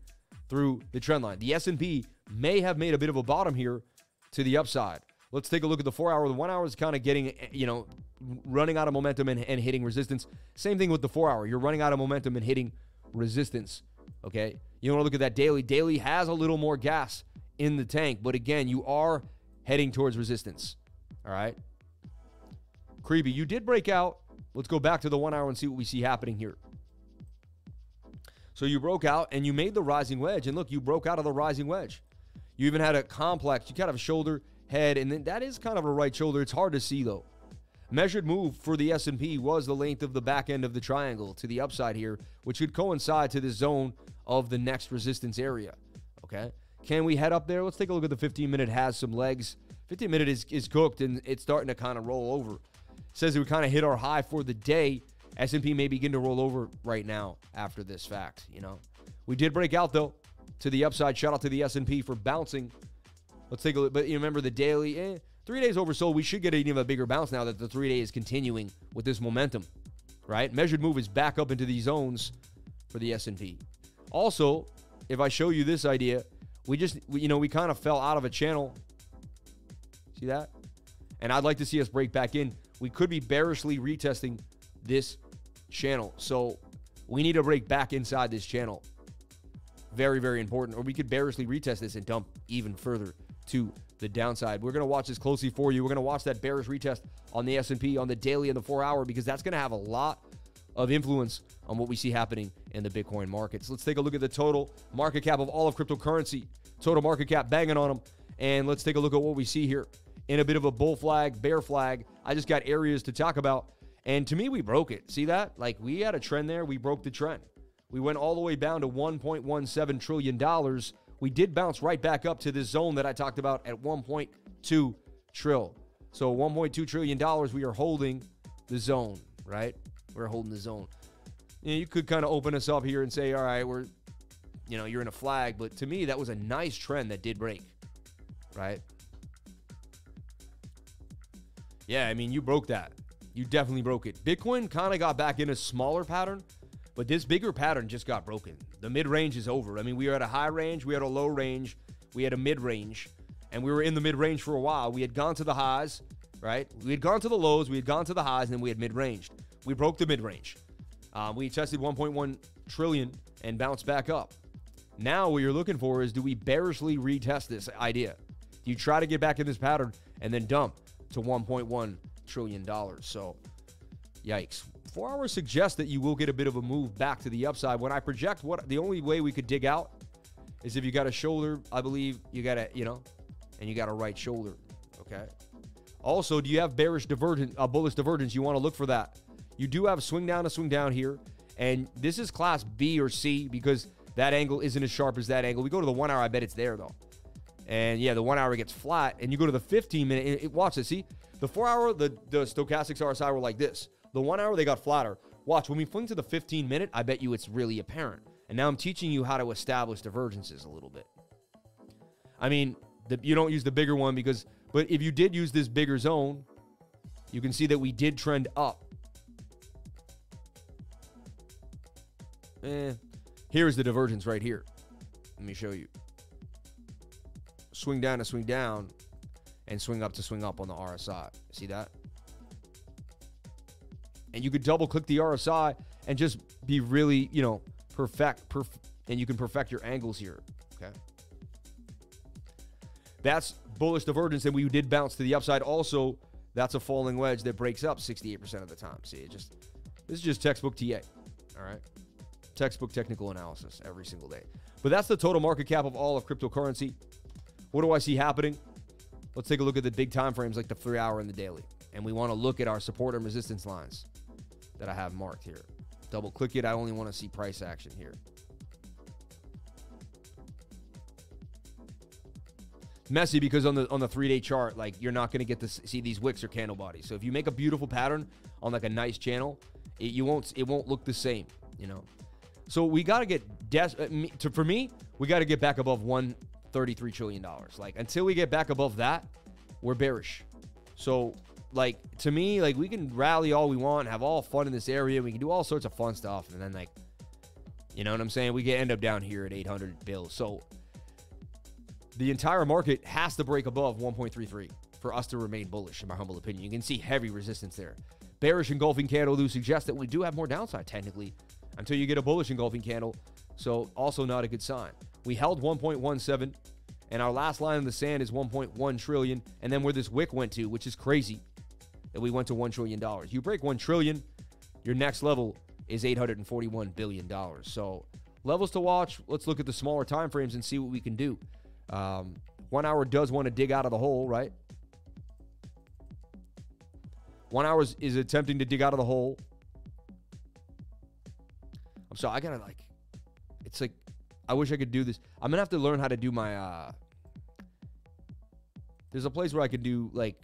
through the trend line. The S&P may have made a bit of a bottom here to the upside. Let's take a look at the four hour. The one hour is kind of getting, you know, running out of momentum and, and hitting resistance. Same thing with the four hour. You're running out of momentum and hitting resistance. Okay. You want to look at that daily. Daily has a little more gas in the tank, but again, you are heading towards resistance. All right. Creepy, you did break out. Let's go back to the one hour and see what we see happening here. So you broke out and you made the rising wedge. And look, you broke out of the rising wedge. You even had a complex. You kind of shoulder, head, and then that is kind of a right shoulder. It's hard to see though. Measured move for the S&P was the length of the back end of the triangle to the upside here, which would coincide to the zone of the next resistance area. Okay. Can we head up there? Let's take a look at the 15 minute has some legs. 15 minute is, is cooked and it's starting to kind of roll over. Says we kind of hit our high for the day. S&P may begin to roll over right now after this fact, you know. We did break out though to the upside. Shout out to the S&P for bouncing. Let's take a look. But you remember the daily, eh, three days oversold. We should get even a bigger bounce now that the three day is continuing with this momentum, right? Measured move is back up into these zones for the S&P. Also, if I show you this idea, we just, you know, we kind of fell out of a channel. See that? And I'd like to see us break back in. We could be bearishly retesting this channel. So we need to break back inside this channel. Very, very important. Or we could bearishly retest this and dump even further to the downside. We're going to watch this closely for you. We're going to watch that bearish retest on the S&P on the daily and the 4 hour because that's going to have a lot of influence on what we see happening in the Bitcoin markets. Let's take a look at the total market cap of all of cryptocurrency. Total market cap banging on them. And let's take a look at what we see here in a bit of a bull flag, bear flag. I just got areas to talk about. And to me, we broke it. See that? Like we had a trend there. We broke the trend. We went all the way down to $1.17 trillion. We did bounce right back up to this zone that I talked about at 1.2 trill. So $1.2 trillion, we are holding the zone, right? We're holding the zone. You, know, you could kind of open us up here and say, all right, we're, you know, you're in a flag. But to me, that was a nice trend that did break, right? Yeah, I mean, you broke that. You definitely broke it. Bitcoin kind of got back in a smaller pattern, but this bigger pattern just got broken. The mid range is over. I mean, we were at a high range, we had a low range, we had a mid range, and we were in the mid range for a while. We had gone to the highs, right? We had gone to the lows, we had gone to the highs, and then we had mid ranged. We broke the mid range. Uh, we tested 1.1 trillion and bounced back up. Now, what you're looking for is do we bearishly retest this idea? Do you try to get back in this pattern and then dump to 1.1 trillion dollars? So, yikes. Four hours suggest that you will get a bit of a move back to the upside. When I project what the only way we could dig out is if you got a shoulder, I believe you got a, you know, and you got a right shoulder. Okay. Also, do you have bearish divergence, uh, bullish divergence? You want to look for that. You do have a swing down to swing down here. And this is class B or C because that angle isn't as sharp as that angle. We go to the one hour, I bet it's there though. And yeah, the one hour gets flat. And you go to the 15 minute, it, it, watch this. See, the four hour, the, the stochastics RSI were like this. The one hour, they got flatter. Watch, when we fling to the 15 minute, I bet you it's really apparent. And now I'm teaching you how to establish divergences a little bit. I mean, the, you don't use the bigger one because, but if you did use this bigger zone, you can see that we did trend up. Eh, here's the divergence right here. Let me show you. Swing down to swing down and swing up to swing up on the RSI. See that? And you could double click the RSI and just be really, you know, perfect, perf- and you can perfect your angles here. Okay. That's bullish divergence, and we did bounce to the upside. Also, that's a falling wedge that breaks up 68% of the time. See, it just this is just textbook TA. All right. Textbook technical analysis every single day. But that's the total market cap of all of cryptocurrency. What do I see happening? Let's take a look at the big time frames like the three hour and the daily. And we want to look at our support and resistance lines that I have marked here. Double click it. I only want to see price action here. messy because on the on the three day chart, like you're not going to get to see these wicks or candle bodies. So if you make a beautiful pattern on like a nice channel, it, you won't it won't look the same, you know. So we got to get des- uh, to for me, we got to get back above 133 trillion dollars. Like until we get back above that, we're bearish. So like to me, like we can rally all we want, have all fun in this area, we can do all sorts of fun stuff, and then like, you know what I'm saying? We get end up down here at 800 bills. So the entire market has to break above 1.33 for us to remain bullish, in my humble opinion. You can see heavy resistance there. Bearish engulfing candle do suggest that we do have more downside technically until you get a bullish engulfing candle. So also not a good sign. We held 1.17 and our last line in the sand is 1.1 trillion and then where this wick went to, which is crazy that we went to 1 trillion dollars. You break 1 trillion, your next level is 841 billion dollars. So levels to watch. Let's look at the smaller time frames and see what we can do. Um, one hour does want to dig out of the hole, right? One hour is, is attempting to dig out of the hole. I'm sorry, I gotta like, it's like, I wish I could do this. I'm gonna have to learn how to do my. uh There's a place where I can do like.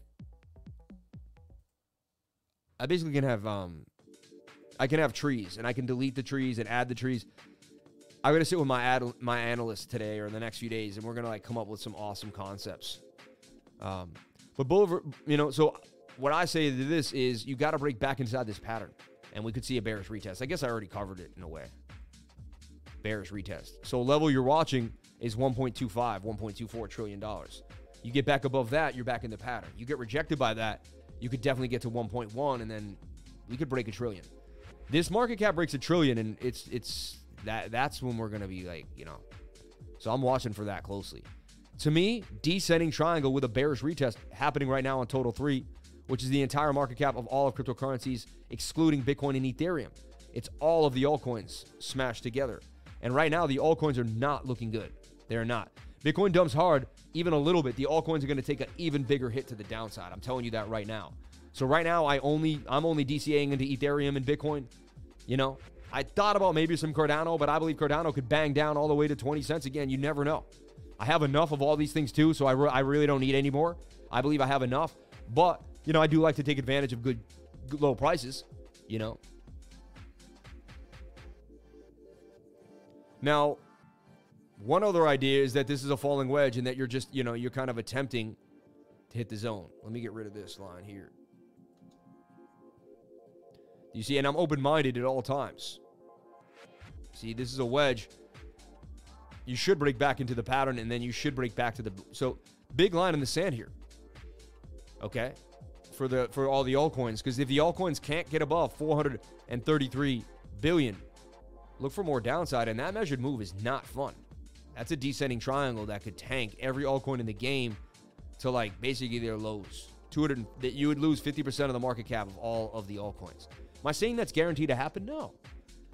I basically can have um, I can have trees, and I can delete the trees and add the trees. I'm gonna sit with my ad, my analyst today or in the next few days, and we're gonna like come up with some awesome concepts. Um, but Boulevard, you know, so what I say to this is you got to break back inside this pattern, and we could see a bearish retest. I guess I already covered it in a way. Bearish retest. So level you're watching is 1.25, 1.24 trillion dollars. You get back above that, you're back in the pattern. You get rejected by that, you could definitely get to 1.1, and then we could break a trillion. This market cap breaks a trillion, and it's it's that that's when we're gonna be like, you know. So I'm watching for that closely. To me, descending triangle with a bearish retest happening right now on total three, which is the entire market cap of all of cryptocurrencies, excluding Bitcoin and Ethereum. It's all of the altcoins smashed together. And right now, the altcoins are not looking good. They're not. Bitcoin dumps hard, even a little bit. The altcoins are going to take an even bigger hit to the downside. I'm telling you that right now. So right now, I only I'm only DCAing into Ethereum and Bitcoin. You know, I thought about maybe some Cardano, but I believe Cardano could bang down all the way to 20 cents again. You never know. I have enough of all these things too, so I, re- I really don't need any more. I believe I have enough, but you know I do like to take advantage of good, good low prices. You know. Now, one other idea is that this is a falling wedge and that you're just you know you're kind of attempting to hit the zone. Let me get rid of this line here. You see, and I'm open minded at all times. See, this is a wedge. You should break back into the pattern and then you should break back to the. So, big line in the sand here. Okay? For the for all the altcoins because if the altcoins can't get above 433 billion, look for more downside and that measured move is not fun. That's a descending triangle that could tank every altcoin in the game to like basically their lows. 200 that you would lose 50% of the market cap of all of the altcoins. Am I saying that's guaranteed to happen? No.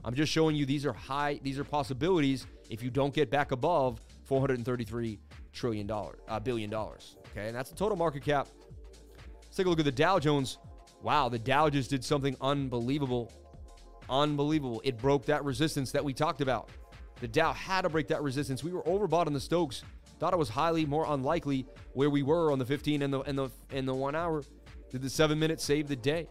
I'm just showing you these are high, these are possibilities if you don't get back above 433 trillion dollar, uh, billion dollars. Okay, and that's the total market cap. Let's take a look at the Dow Jones. Wow, the Dow just did something unbelievable. Unbelievable. It broke that resistance that we talked about. The Dow had to break that resistance. We were overbought on the Stokes. Thought it was highly more unlikely where we were on the 15 and the and the and the one hour. Did the seven minutes save the day?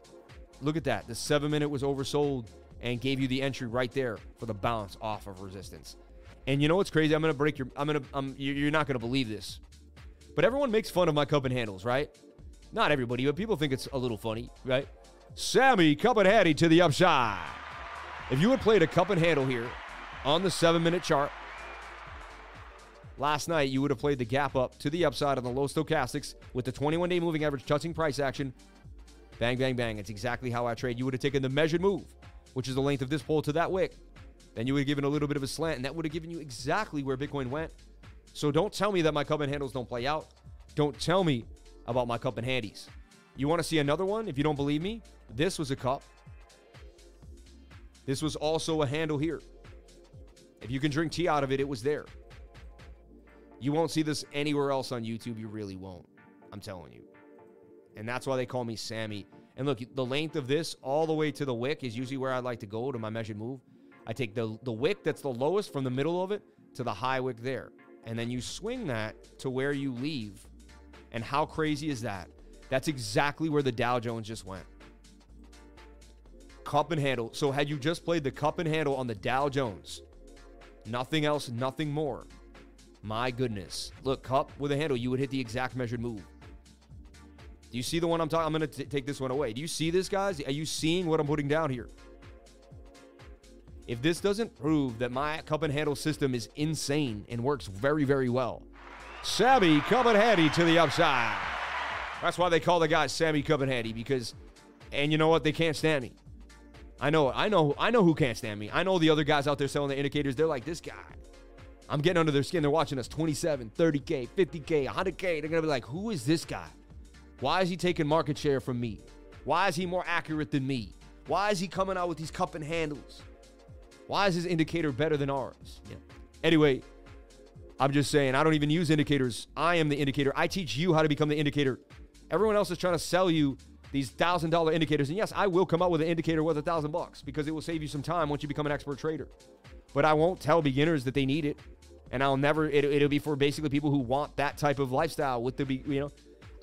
Look at that. The seven minute was oversold and gave you the entry right there for the bounce off of resistance. And you know what's crazy? I'm gonna break your. I'm gonna. I'm. You're not gonna believe this, but everyone makes fun of my cup and handles, right? Not everybody, but people think it's a little funny, right? Sammy cup and handy to the upside. If you had played a cup and handle here on the seven minute chart last night, you would have played the gap up to the upside on the low stochastics with the 21 day moving average touching price action Bang, bang, bang. It's exactly how I trade. You would have taken the measured move, which is the length of this pole to that wick. Then you would have given a little bit of a slant, and that would have given you exactly where Bitcoin went. So don't tell me that my cup and handles don't play out. Don't tell me about my cup and handies. You want to see another one? If you don't believe me, this was a cup. This was also a handle here. If you can drink tea out of it, it was there. You won't see this anywhere else on YouTube. You really won't. I'm telling you. And that's why they call me Sammy. And look, the length of this all the way to the wick is usually where I like to go to my measured move. I take the, the wick that's the lowest from the middle of it to the high wick there. And then you swing that to where you leave. And how crazy is that? That's exactly where the Dow Jones just went. Cup and handle. So had you just played the cup and handle on the Dow Jones, nothing else, nothing more. My goodness. Look, cup with a handle, you would hit the exact measured move. Do you see the one I'm talking? I'm going to take this one away. Do you see this, guys? Are you seeing what I'm putting down here? If this doesn't prove that my cup and handle system is insane and works very, very well, Sammy Cup and Handy to the upside. That's why they call the guy Sammy Cup and Handy because, and you know what? They can't stand me. I know, I know, I know who can't stand me. I know the other guys out there selling the indicators. They're like, this guy. I'm getting under their skin. They're watching us 27, 30K, 50K, 100K. They're going to be like, who is this guy? Why is he taking market share from me? Why is he more accurate than me? Why is he coming out with these cup and handles? Why is his indicator better than ours? Yeah. Anyway, I'm just saying, I don't even use indicators. I am the indicator. I teach you how to become the indicator. Everyone else is trying to sell you these thousand dollar indicators. And yes, I will come up with an indicator worth a thousand bucks because it will save you some time once you become an expert trader. But I won't tell beginners that they need it. And I'll never, it, it'll be for basically people who want that type of lifestyle with the, you know,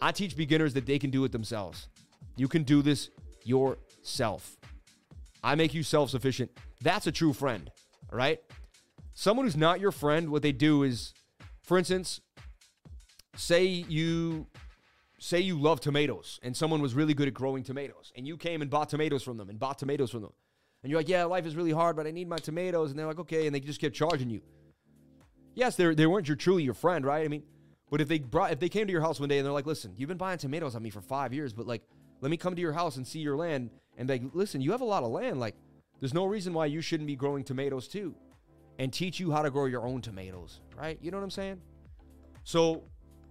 I teach beginners that they can do it themselves. You can do this yourself. I make you self sufficient. That's a true friend, right? Someone who's not your friend, what they do is, for instance, say you say you love tomatoes and someone was really good at growing tomatoes and you came and bought tomatoes from them and bought tomatoes from them. And you're like, yeah, life is really hard, but I need my tomatoes. And they're like, okay. And they just kept charging you. Yes, they they weren't your truly your friend, right? I mean, but if they brought if they came to your house one day and they're like, listen, you've been buying tomatoes on me for five years, but like, let me come to your house and see your land and like, listen, you have a lot of land. Like, there's no reason why you shouldn't be growing tomatoes too, and teach you how to grow your own tomatoes, right? You know what I'm saying? So,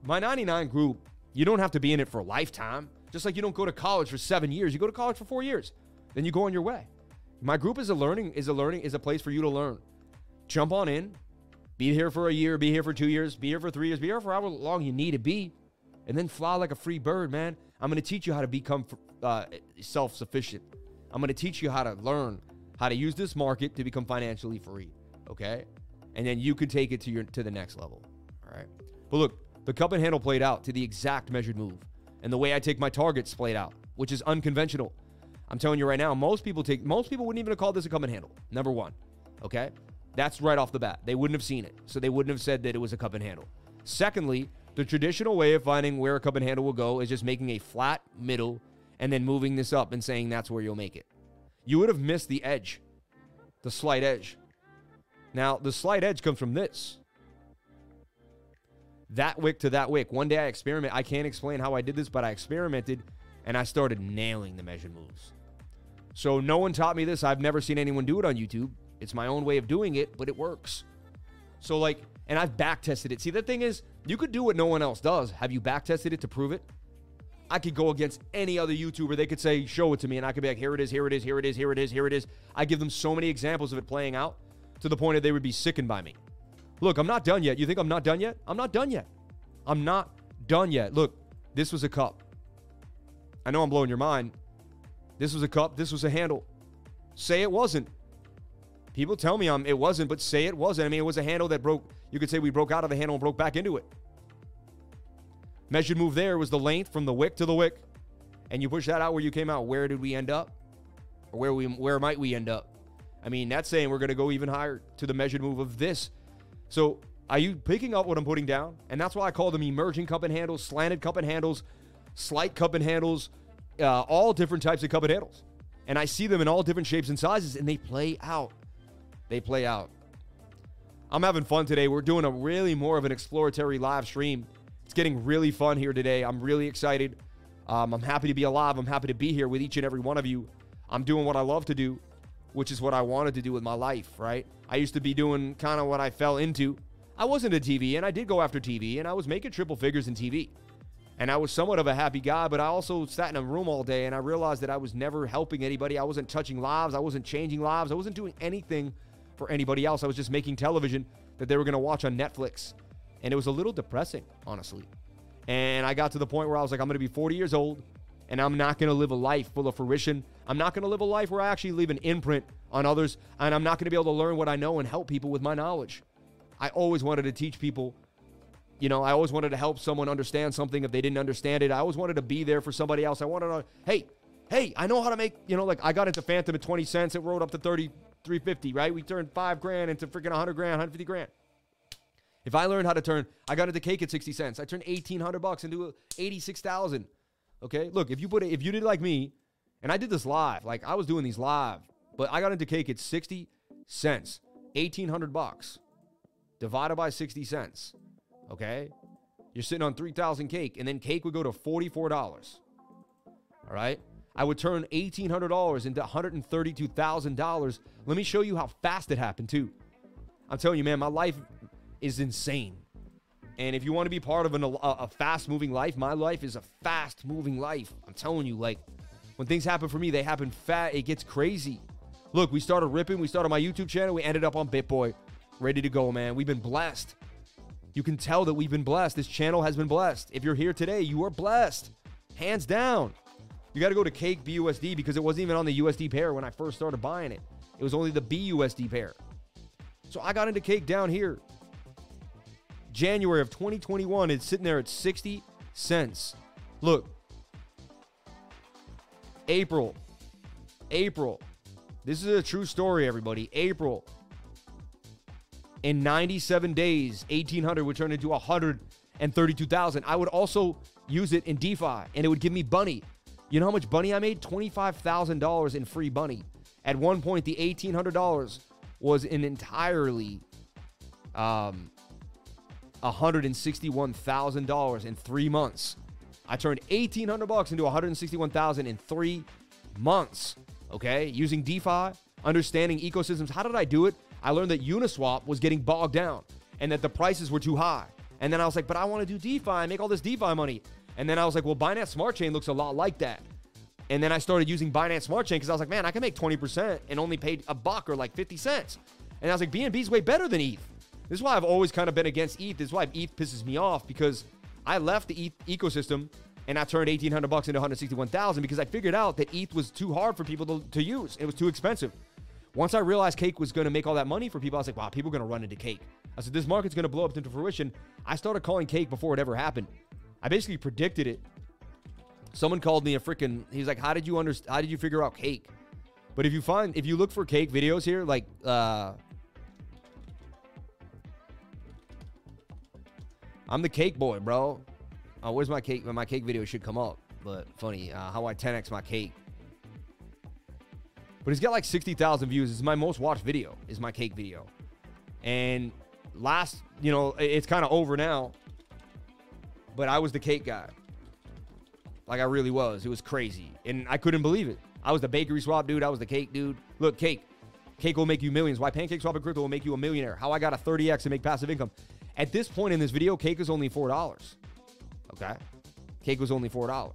my 99 group, you don't have to be in it for a lifetime. Just like you don't go to college for seven years, you go to college for four years, then you go on your way. My group is a learning is a learning is a place for you to learn. Jump on in, be here for a year, be here for two years, be here for three years, be here for however long you need to be, and then fly like a free bird, man. I'm going to teach you how to become uh, self sufficient. I'm going to teach you how to learn how to use this market to become financially free. Okay, and then you can take it to your to the next level. All right. But look, the cup and handle played out to the exact measured move, and the way I take my targets played out, which is unconventional. I'm telling you right now, most people take most people wouldn't even have called this a cup and handle. Number one. Okay. That's right off the bat. They wouldn't have seen it. So they wouldn't have said that it was a cup and handle. Secondly, the traditional way of finding where a cup and handle will go is just making a flat middle and then moving this up and saying that's where you'll make it. You would have missed the edge, the slight edge. Now, the slight edge comes from this. That wick to that wick. One day I experiment. I can't explain how I did this, but I experimented and I started nailing the measured moves. So no one taught me this. I've never seen anyone do it on YouTube. It's my own way of doing it, but it works. So like, and I've back tested it. See, the thing is, you could do what no one else does. Have you back tested it to prove it? I could go against any other YouTuber. They could say, show it to me. And I could be like, here it is, here it is, here it is, here it is, here it is. I give them so many examples of it playing out to the point that they would be sickened by me. Look, I'm not done yet. You think I'm not done yet? I'm not done yet. I'm not done yet. Look, this was a cup. I know I'm blowing your mind. This was a cup. This was a handle. Say it wasn't. People tell me I'm, it wasn't, but say it wasn't. I mean, it was a handle that broke. You could say we broke out of the handle and broke back into it. Measured move there was the length from the wick to the wick. And you push that out where you came out. Where did we end up? Or where we where might we end up? I mean, that's saying we're going to go even higher to the measured move of this. So, are you picking up what I'm putting down? And that's why I call them emerging cup and handles, slanted cup and handles, slight cup and handles, uh, all different types of cup and handles. And I see them in all different shapes and sizes, and they play out they play out. I'm having fun today. We're doing a really more of an exploratory live stream. It's getting really fun here today. I'm really excited. Um, I'm happy to be alive. I'm happy to be here with each and every one of you. I'm doing what I love to do, which is what I wanted to do with my life, right? I used to be doing kind of what I fell into. I wasn't a TV, and I did go after TV, and I was making triple figures in TV. And I was somewhat of a happy guy, but I also sat in a room all day and I realized that I was never helping anybody. I wasn't touching lives. I wasn't changing lives. I wasn't doing anything for anybody else. I was just making television that they were going to watch on Netflix. And it was a little depressing, honestly. And I got to the point where I was like, I'm going to be 40 years old and I'm not going to live a life full of fruition. I'm not going to live a life where I actually leave an imprint on others. And I'm not going to be able to learn what I know and help people with my knowledge. I always wanted to teach people you know, I always wanted to help someone understand something if they didn't understand it. I always wanted to be there for somebody else. I wanted to, hey, hey, I know how to make, you know, like I got into Fantom at 20 cents. It rode up to 30, 350, right? We turned five grand into freaking 100 grand, 150 grand. If I learned how to turn, I got into cake at 60 cents. I turned 1800 bucks into 86,000. Okay. Look, if you put it, if you did like me, and I did this live, like I was doing these live, but I got into cake at 60 cents, 1800 bucks divided by 60 cents. Okay. You're sitting on 3,000 cake, and then cake would go to $44. All right. I would turn $1,800 into $132,000. Let me show you how fast it happened, too. I'm telling you, man, my life is insane. And if you want to be part of an, a, a fast moving life, my life is a fast moving life. I'm telling you, like, when things happen for me, they happen fast. It gets crazy. Look, we started ripping. We started my YouTube channel. We ended up on BitBoy. Ready to go, man. We've been blessed. You can tell that we've been blessed. This channel has been blessed. If you're here today, you are blessed. Hands down. You got to go to Cake BUSD because it wasn't even on the USD pair when I first started buying it. It was only the BUSD pair. So I got into Cake down here. January of 2021, it's sitting there at 60 cents. Look, April, April. This is a true story, everybody. April, in 97 days, 1800 would turn into 132,000. I would also use it in DeFi and it would give me bunny. You know how much bunny I made? $25,000 in free bunny. At one point, the $1,800 was an entirely um, $161,000 in three months. I turned 1800 bucks into 161,000 in three months. Okay, using DeFi, understanding ecosystems. How did I do it? I learned that Uniswap was getting bogged down and that the prices were too high. And then I was like, but I want to do DeFi and make all this DeFi money. And then I was like, well, Binance Smart Chain looks a lot like that. And then I started using Binance Smart Chain because I was like, man, I can make 20% and only paid a buck or like 50 cents. And I was like, BNB is way better than ETH. This is why I've always kind of been against ETH. This is why ETH pisses me off because I left the ETH ecosystem and I turned 1800 bucks into 161,000 because I figured out that ETH was too hard for people to, to use. It was too expensive. Once I realized Cake was going to make all that money for people, I was like, wow, people are going to run into Cake. I said, this market's going to blow up into fruition. I started calling Cake before it ever happened. I basically predicted it. Someone called me a freaking. He's like, how did you understand? How did you figure out Cake? But if you find, if you look for Cake videos here, like, uh, I'm the cake boy, bro. Oh, where's my cake? My cake video should come up. But funny, uh, how I 10x my cake. But he's got like 60,000 views. It's my most watched video, is my cake video. And last, you know, it's kind of over now. But I was the cake guy. Like I really was. It was crazy. And I couldn't believe it. I was the bakery swap dude. I was the cake dude. Look, cake. Cake will make you millions. Why pancake swap and crypto will make you a millionaire. How I got a 30x to make passive income. At this point in this video, cake is only $4. Okay? Cake was only $4.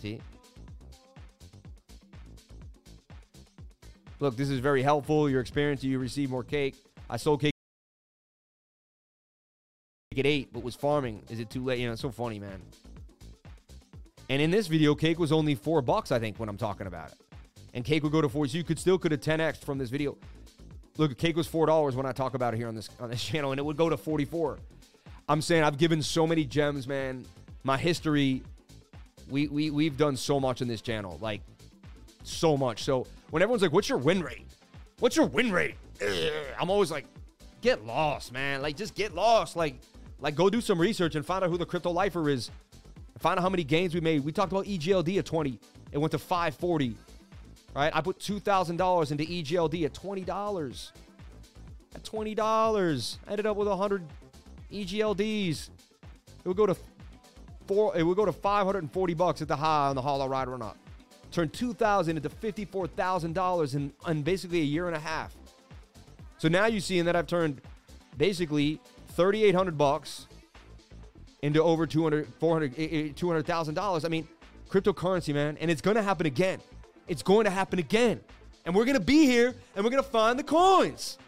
See? Look, this is very helpful. Your experience, you receive more cake. I sold cake at eight, but was farming. Is it too late? You know, it's so funny, man. And in this video, cake was only four bucks, I think, when I'm talking about it. And cake would go to four. So you could still could have 10x from this video. Look, cake was four dollars when I talk about it here on this on this channel, and it would go to 44. I'm saying I've given so many gems, man. My history, we we we've done so much in this channel. Like so much. So when everyone's like, "What's your win rate? What's your win rate?" I'm always like, "Get lost, man. Like just get lost. Like like go do some research and find out who the crypto lifer is. Find out how many gains we made. We talked about EGLD at 20. It went to 540. Right? I put $2,000 into EGLD at $20. At $20. I ended up with 100 EGLDs. It would go to four. It would go to 540 bucks at the high on the Hollow Rider or not. Turned 2,000 into 54,000 dollars in in basically a year and a half. So now you see in that I've turned basically 3,800 bucks into over 200, 400, eh, eh, 200,000 dollars. I mean, cryptocurrency, man, and it's going to happen again. It's going to happen again, and we're going to be here and we're going to find the coins.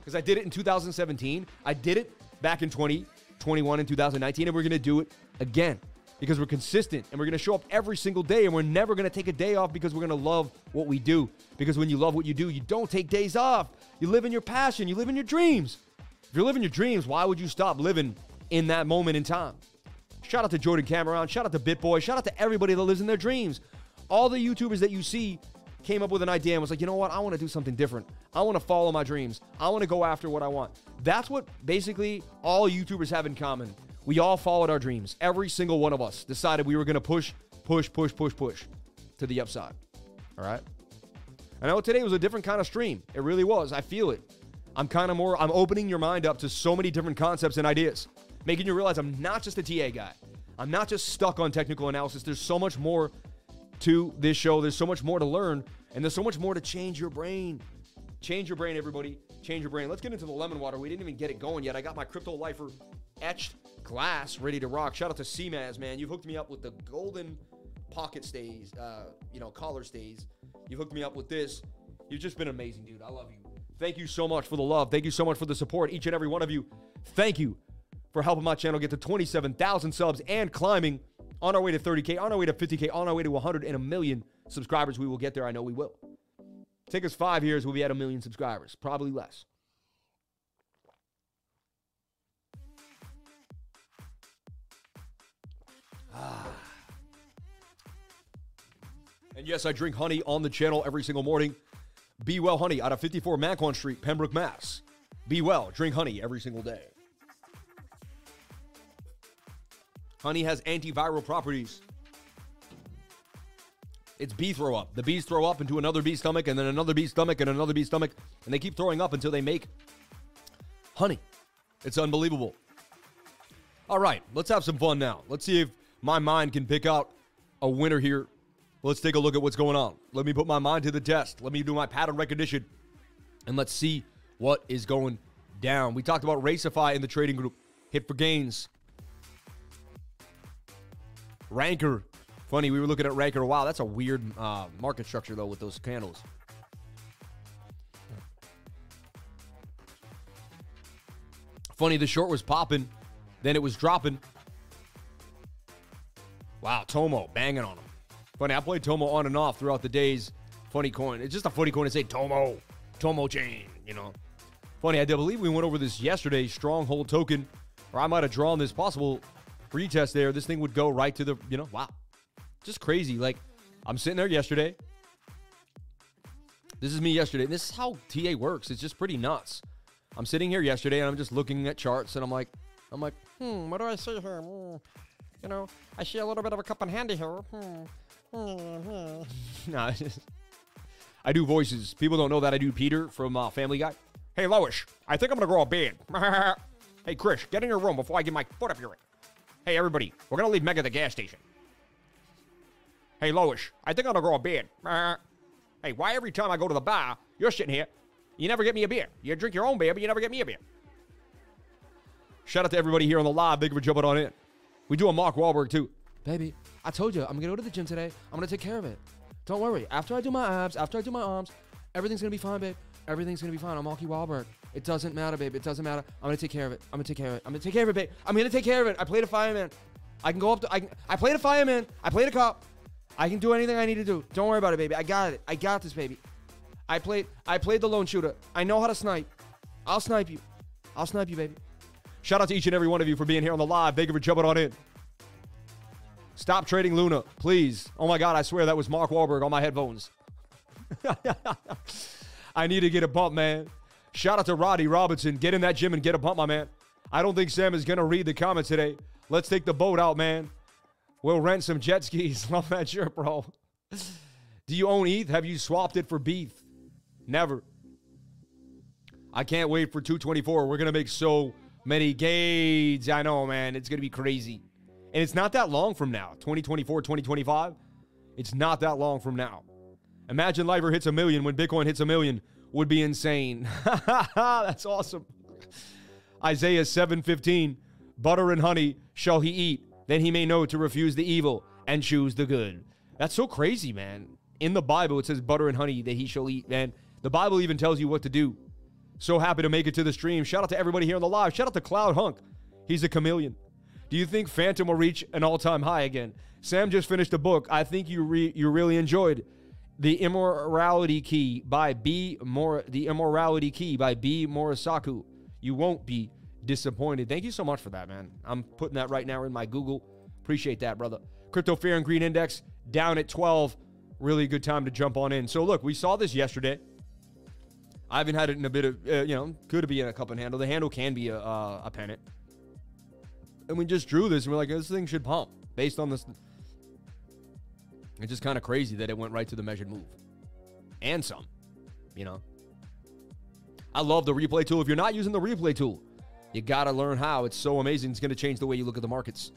Because I did it in 2017. I did it back in 2021 and 2019, and we're going to do it again because we're consistent and we're going to show up every single day and we're never going to take a day off because we're going to love what we do. Because when you love what you do, you don't take days off. You live in your passion, you live in your dreams. If you're living your dreams, why would you stop living in that moment in time? Shout out to Jordan Cameron, shout out to BitBoy, shout out to everybody that lives in their dreams. All the YouTubers that you see came up with an idea and was like, you know what? I want to do something different. I want to follow my dreams. I want to go after what I want. That's what basically all YouTubers have in common. We all followed our dreams. Every single one of us decided we were going to push, push, push, push, push to the upside. All right. I know today was a different kind of stream. It really was. I feel it. I'm kind of more, I'm opening your mind up to so many different concepts and ideas, making you realize I'm not just a TA guy. I'm not just stuck on technical analysis. There's so much more to this show. There's so much more to learn, and there's so much more to change your brain. Change your brain, everybody. Change your brain. Let's get into the lemon water. We didn't even get it going yet. I got my Crypto Lifer etched glass ready to rock. Shout out to CMAS, man. You've hooked me up with the golden pocket stays, uh, you know, collar stays. You've hooked me up with this. You've just been amazing, dude. I love you. Thank you so much for the love. Thank you so much for the support, each and every one of you. Thank you for helping my channel get to 27,000 subs and climbing on our way to 30K, on our way to 50K, on our way to 100 and a million subscribers. We will get there. I know we will. Take us five years, we'll be at a million subscribers, probably less. Ah. And yes, I drink honey on the channel every single morning. Be Well Honey out of 54 Macon Street, Pembroke, Mass. Be well, drink honey every single day. Honey has antiviral properties. It's bee throw up. The bees throw up into another bee stomach and then another bee stomach and another bee stomach, and they keep throwing up until they make honey. It's unbelievable. All right, let's have some fun now. Let's see if my mind can pick out a winner here. Let's take a look at what's going on. Let me put my mind to the test. Let me do my pattern recognition, and let's see what is going down. We talked about RaceFi in the trading group. Hit for gains. Ranker. Funny, we were looking at Ranker. Wow, that's a weird uh, market structure, though, with those candles. Funny, the short was popping, then it was dropping. Wow, Tomo banging on him. Funny, I played Tomo on and off throughout the days. Funny coin. It's just a funny coin to say Tomo, Tomo chain, you know. Funny, I believe we went over this yesterday. Stronghold token, or I might have drawn this possible retest there. This thing would go right to the, you know, wow. Just crazy. Like, I'm sitting there yesterday. This is me yesterday. This is how TA works. It's just pretty nuts. I'm sitting here yesterday and I'm just looking at charts and I'm like, I'm like, hmm, what do I see here? Hmm. You know, I see a little bit of a cup in handy here. Hmm. Hmm. hmm. no, I do voices. People don't know that I do Peter from uh, Family Guy. Hey, Loish, I think I'm gonna grow a beard. hey, Chris, get in your room before I get my foot up your. Hey, everybody, we're gonna leave Meg at the gas station. Hey, Loish, I think I'm gonna grow a beard. hey, why every time I go to the bar, you're sitting here, you never get me a beer. You drink your own beer, but you never get me a beer. Shout out to everybody here on the live. Big for jumping on in. We do a Mark Wahlberg too. Baby, I told you, I'm gonna go to the gym today. I'm gonna take care of it. Don't worry. After I do my abs, after I do my arms, everything's gonna be fine, babe. Everything's gonna be fine. I'm Marky Wahlberg. It doesn't matter, babe. It doesn't matter. I'm gonna take care of it. I'm gonna take care of it. I'm gonna take care of it, babe. I'm gonna take care of it. I played a fireman. I can go up to. I, can, I played a fireman. I played a cop. I can do anything I need to do. Don't worry about it, baby. I got it. I got this, baby. I played. I played the lone shooter. I know how to snipe. I'll snipe you. I'll snipe you, baby. Shout out to each and every one of you for being here on the live. Thank you for jumping on in. Stop trading Luna, please. Oh my God, I swear that was Mark Wahlberg on my headphones. I need to get a bump, man. Shout out to Roddy Robinson. Get in that gym and get a pump, my man. I don't think Sam is going to read the comments today. Let's take the boat out, man. We'll rent some jet skis. Love that shirt, bro. Do you own ETH? Have you swapped it for beef? Never. I can't wait for 224. We're going to make so many gains. I know, man. It's going to be crazy. And it's not that long from now 2024, 2025. It's not that long from now. Imagine Lifer hits a million when Bitcoin hits a million would be insane. That's awesome. Isaiah 7:15 Butter and honey shall he eat, then he may know to refuse the evil and choose the good. That's so crazy, man. In the Bible it says butter and honey that he shall eat, man. The Bible even tells you what to do. So happy to make it to the stream. Shout out to everybody here on the live. Shout out to Cloud Hunk. He's a chameleon. Do you think Fantom will reach an all-time high again? Sam just finished a book. I think you re- you really enjoyed the Immortality Key by B. Mor- the Immortality Key by B. Muraresku. You won't be disappointed. Thank you so much for that, man. I'm putting that right now in my Google. Appreciate that, brother. Crypto Fear and Greed Index down at 12. Really good time to jump on in. So look, we saw this yesterday. I haven't had it in a bit of, uh, you know, could be in a cup and handle. The handle can be a, uh, a pennant. And we just drew this and we're like, this thing should pump based on this. It's just kind of crazy that it went right to the measured move. And some, you know. I love the replay tool. If you're not using the replay tool, you got to learn how. It's so amazing. It's going to change the way you look at the markets.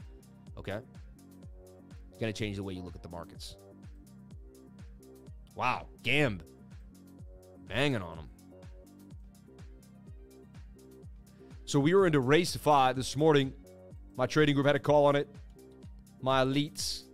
Okay? It's going to change the way you look at the markets. Wow. Gamb. Banging on them. So we were into RaceFi this morning. My trading group had a call on it. My elites.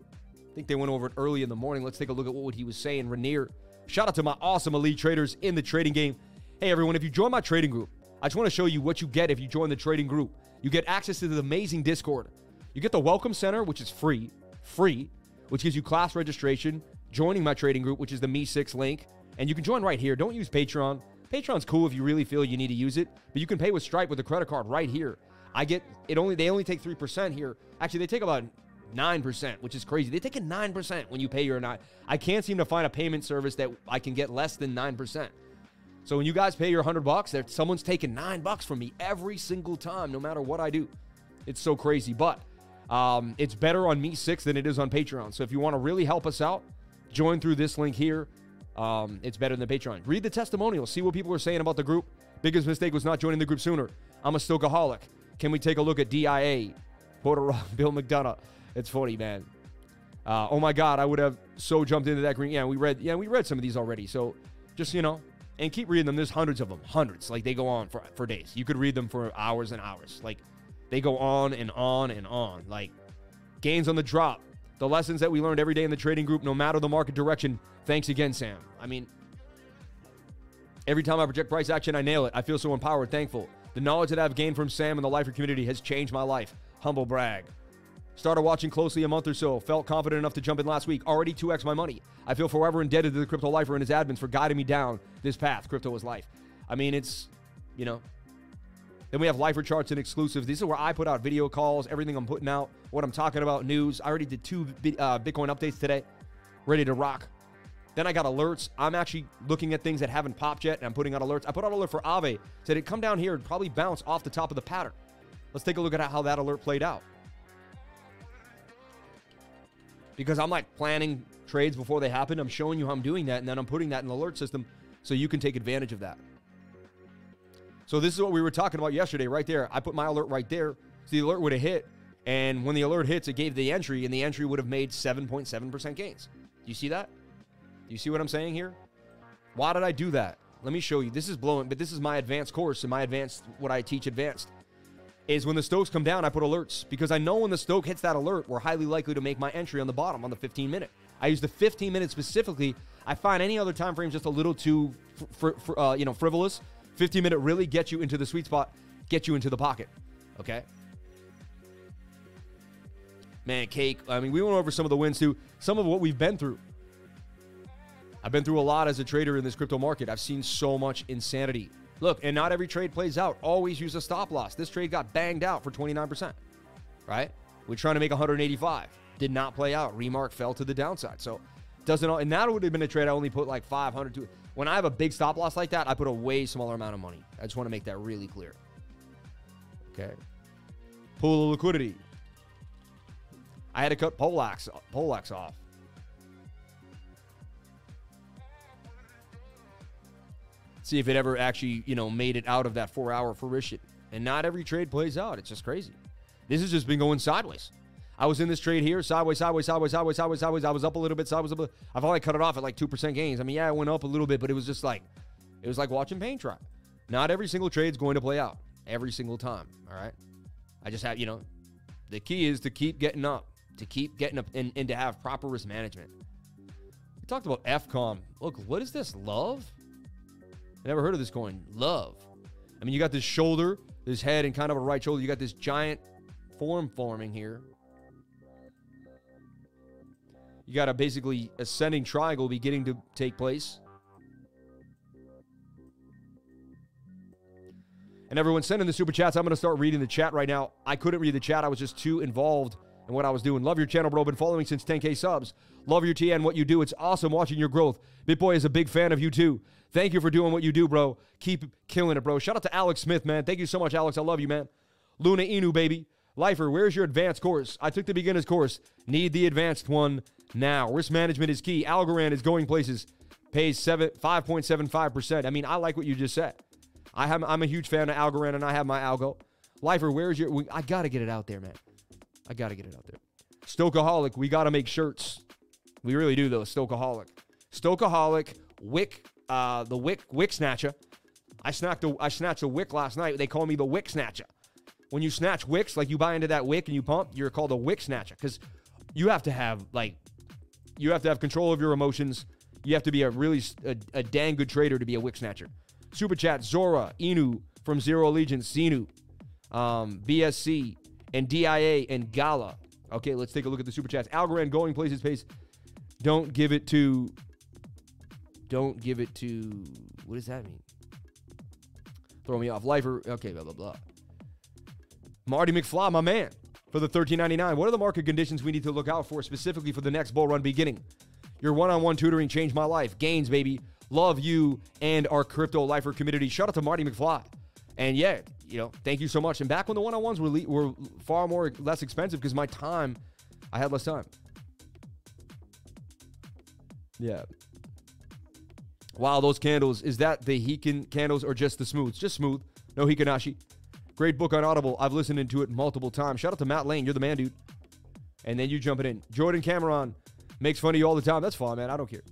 Think they went over it early in the morning. Let's take a look at what he was saying. Rainier. Shout out to my awesome elite traders in the trading game. Hey, everyone, if you join my trading group, I just want to show you what you get if you join the trading group. You get access to the amazing Discord. You get the Welcome Center, which is free, free, which gives you class registration, joining my trading group, which is the MEE6 link. And you can join right here. Don't use Patreon. Patreon's cool if you really feel you need to use it, but you can pay with Stripe with a credit card right here. I get it only they only take 3% here. Actually, they take about 9%, which is crazy. They take a 9% when you pay your not. I can't seem to find a payment service that I can get less than 9%. So when you guys pay your 100 bucks, there someone's taking 9 bucks from me every single time no matter what I do. It's so crazy, but um, it's better on MEE6 than it is on Patreon. So if you want to really help us out, join through this link here. Um, it's better than Patreon. Read the testimonials, see what people are saying about the group. Biggest mistake was not joining the group sooner. I'm a Stokaholic. Can we take a look at DIA? Porter Bill McDonough. It's funny, man. Uh, oh my God, I would have so jumped into that green. Yeah, we read. Yeah, we read some of these already. So just you know, and keep reading them. There's hundreds of them, hundreds. Like they go on for for days. You could read them for hours and hours. Like they go on and on and on. Like gains on the drop. The lessons that we learned every day in the trading group, no matter the market direction. Thanks again, Sam. I mean, every time I project price action, I nail it. I feel so empowered, thankful. The knowledge that I've gained from Sam and the Lifer community has changed my life. Humble brag. Started watching closely a month or so. Felt confident enough to jump in last week. Already 2x my money. I feel forever indebted to the Crypto Lifer and his admins for guiding me down this path. Crypto is life. I mean, it's, you know. Then we have Lifer charts and exclusives. These are where I put out video calls, everything I'm putting out, what I'm talking about, news. I already did two uh, Bitcoin updates today. Ready to rock. Then I got alerts. I'm actually looking at things that haven't popped yet, and I'm putting out alerts. I put out an alert for Aave. Said it come down here and probably bounce off the top of the pattern. Let's take a look at how that alert played out. Because I'm like planning trades before they happen. I'm showing you how I'm doing that, and then I'm putting that in the alert system so you can take advantage of that. So this is what we were talking about yesterday, right there. I put my alert right there. So the alert would have hit, and when the alert hits, it gave the entry, and the entry would have made 7.7% gains. Do you see that? Do you see what I'm saying here? Why did I do that? Let me show you. This is blowing, but this is my advanced course and my advanced, what I teach advanced. Is when the Stokes come down, I put alerts because I know when the Stoke hits that alert, we're highly likely to make my entry on the bottom on the 15 minute. I use the 15 minute specifically. I find any other time frame just a little too, fr- fr- uh, you know, frivolous. 15 minute really gets you into the sweet spot, get you into the pocket. Okay. Man, cake. I mean, we went over some of the wins too. Some of what we've been through. I've been through a lot as a trader in this crypto market. I've seen so much insanity. Look, and not every trade plays out. Always use a stop loss. This trade got banged out for 29%, right? We're trying to make 185. Did not play out. Remark fell to the downside. So, doesn't and that would have been a trade I only put like 500 to. When I have a big stop loss like that, I put a way smaller amount of money. I just want to make that really clear. Okay. Pool of liquidity. I had to cut Polax, Polax off. See if it ever actually, you know, made it out of that four hour fruition. And not every trade plays out. It's just crazy. This has just been going sideways. I was in this trade here, sideways, sideways, sideways, sideways, sideways, sideways. I was up a little bit, sideways, up. I've only cut it off at like 2% gains. I mean, yeah, it went up a little bit, but it was just like, it was like watching paint dry. Not every single trade's going to play out every single time. All right. I just have, you know, the key is to keep getting up, to keep getting up and, and to have proper risk management. We talked about FCOM. Look, what is this? Love? I never heard of this coin. Love. I mean, you got this shoulder, this head, and kind of a right shoulder. You got this giant form forming here. You got a basically ascending triangle beginning to take place. And everyone sending the super chats. I'm going to start reading the chat right now. I couldn't read the chat. I was just too involved in what I was doing. Love your channel, bro. Been following since 10K subs. Love your TN, what you do. It's awesome watching your growth. BitBoy is a big fan of you too. Thank you for doing what you do, bro. Keep killing it, bro. Shout out to Alex Smith, man. Thank you so much, Alex. I love you, man. Luna Inu, baby. Lifer, where's your advanced course? I took the beginner's course. Need the advanced one now. Risk management is key. Algorand is going places. Pays seven five point seven five percent. I mean, I like what you just said. I have, I'm a huge fan of Algorand, and I have my Algo. Lifer, where's your? I gotta get it out there, man. I gotta get it out there. Stokeaholic, we gotta make shirts. We really do though. Stokeaholic, Stokeaholic, Wick, uh, the Wick Wick Snatcher. I snatched a I snatched a wick last night. They call me the Wick Snatcher. When you snatch wicks, like you buy into that wick and you pump, you're called a Wick Snatcher because you have to have like you have to have control of your emotions. You have to be a really a, a dang good trader to be a wick snatcher. Super chat Zora Inu from Zero Allegiance Zenu, um, BSC and DIA and Gala. Okay, let's take a look at the super chats. Algorand going places pace. Don't give it to. Don't give it to. What does that mean? Throw me off. Lifer. Okay, blah blah blah. Marty McFly, my man, for the 13.99. What are the market conditions we need to look out for specifically for the next bull run beginning? Your one-on-one tutoring changed my life. Gains, baby. Love you and our crypto lifer community. Shout out to Marty McFly. And yeah, you know, thank you so much. And back when the one-on-ones were, le- were far more less expensive because my time, I had less time. Yeah. Wow, those candles. Is that the Heikin candles or just the smooths? Just smooth. No Heikin Ashi. Great book on Audible. I've listened into it multiple times. Shout out to Matt Lane. You're the man, dude. And then you jumping in. Jordan Cameron makes fun of you all the time. That's fine, man. I don't care.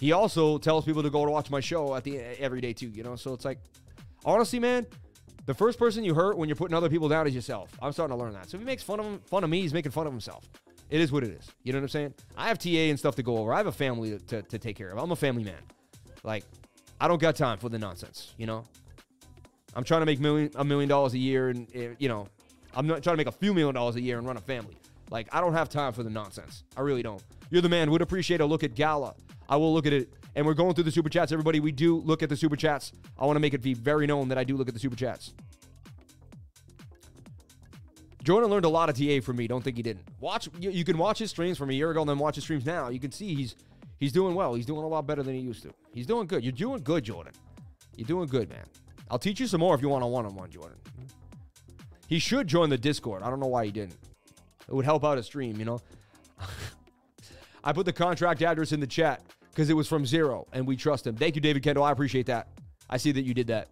He also tells people to go to watch my show at the every day too. You know, so it's like, honestly, man, the first person you hurt when you're putting other people down is yourself. I'm starting to learn that. So if he makes fun of him, fun of me, he's making fun of himself. It is what it is. You know what I'm saying? I have TA and stuff to go over. I have a family to, to, to take care of. I'm a family man. Like, I don't got time for the nonsense. You know, I'm trying to make million a million dollars a year, and eh, you know, I'm not trying to make a few million dollars a year and run a family. Like I don't have time for the nonsense. I really don't. You're the man. Would appreciate a look at Gala. I will look at it. And we're going through the super chats, everybody. We do look at the super chats. I want to make it be very known that I do look at the super chats. Jordan learned a lot of TA from me. Don't think he didn't. Watch. You, you can watch his streams from a year ago, and then watch his streams now. You can see he's he's doing well. He's doing a lot better than he used to. He's doing good. You're doing good, Jordan. You're doing good, man. I'll teach you some more if you want a one-on-one, Jordan. He should join the Discord. I don't know why he didn't. It would help out a stream, you know. I put the contract address in the chat because it was from zero and we trust him. Thank you, David Kendall. I appreciate that. I see that you did that.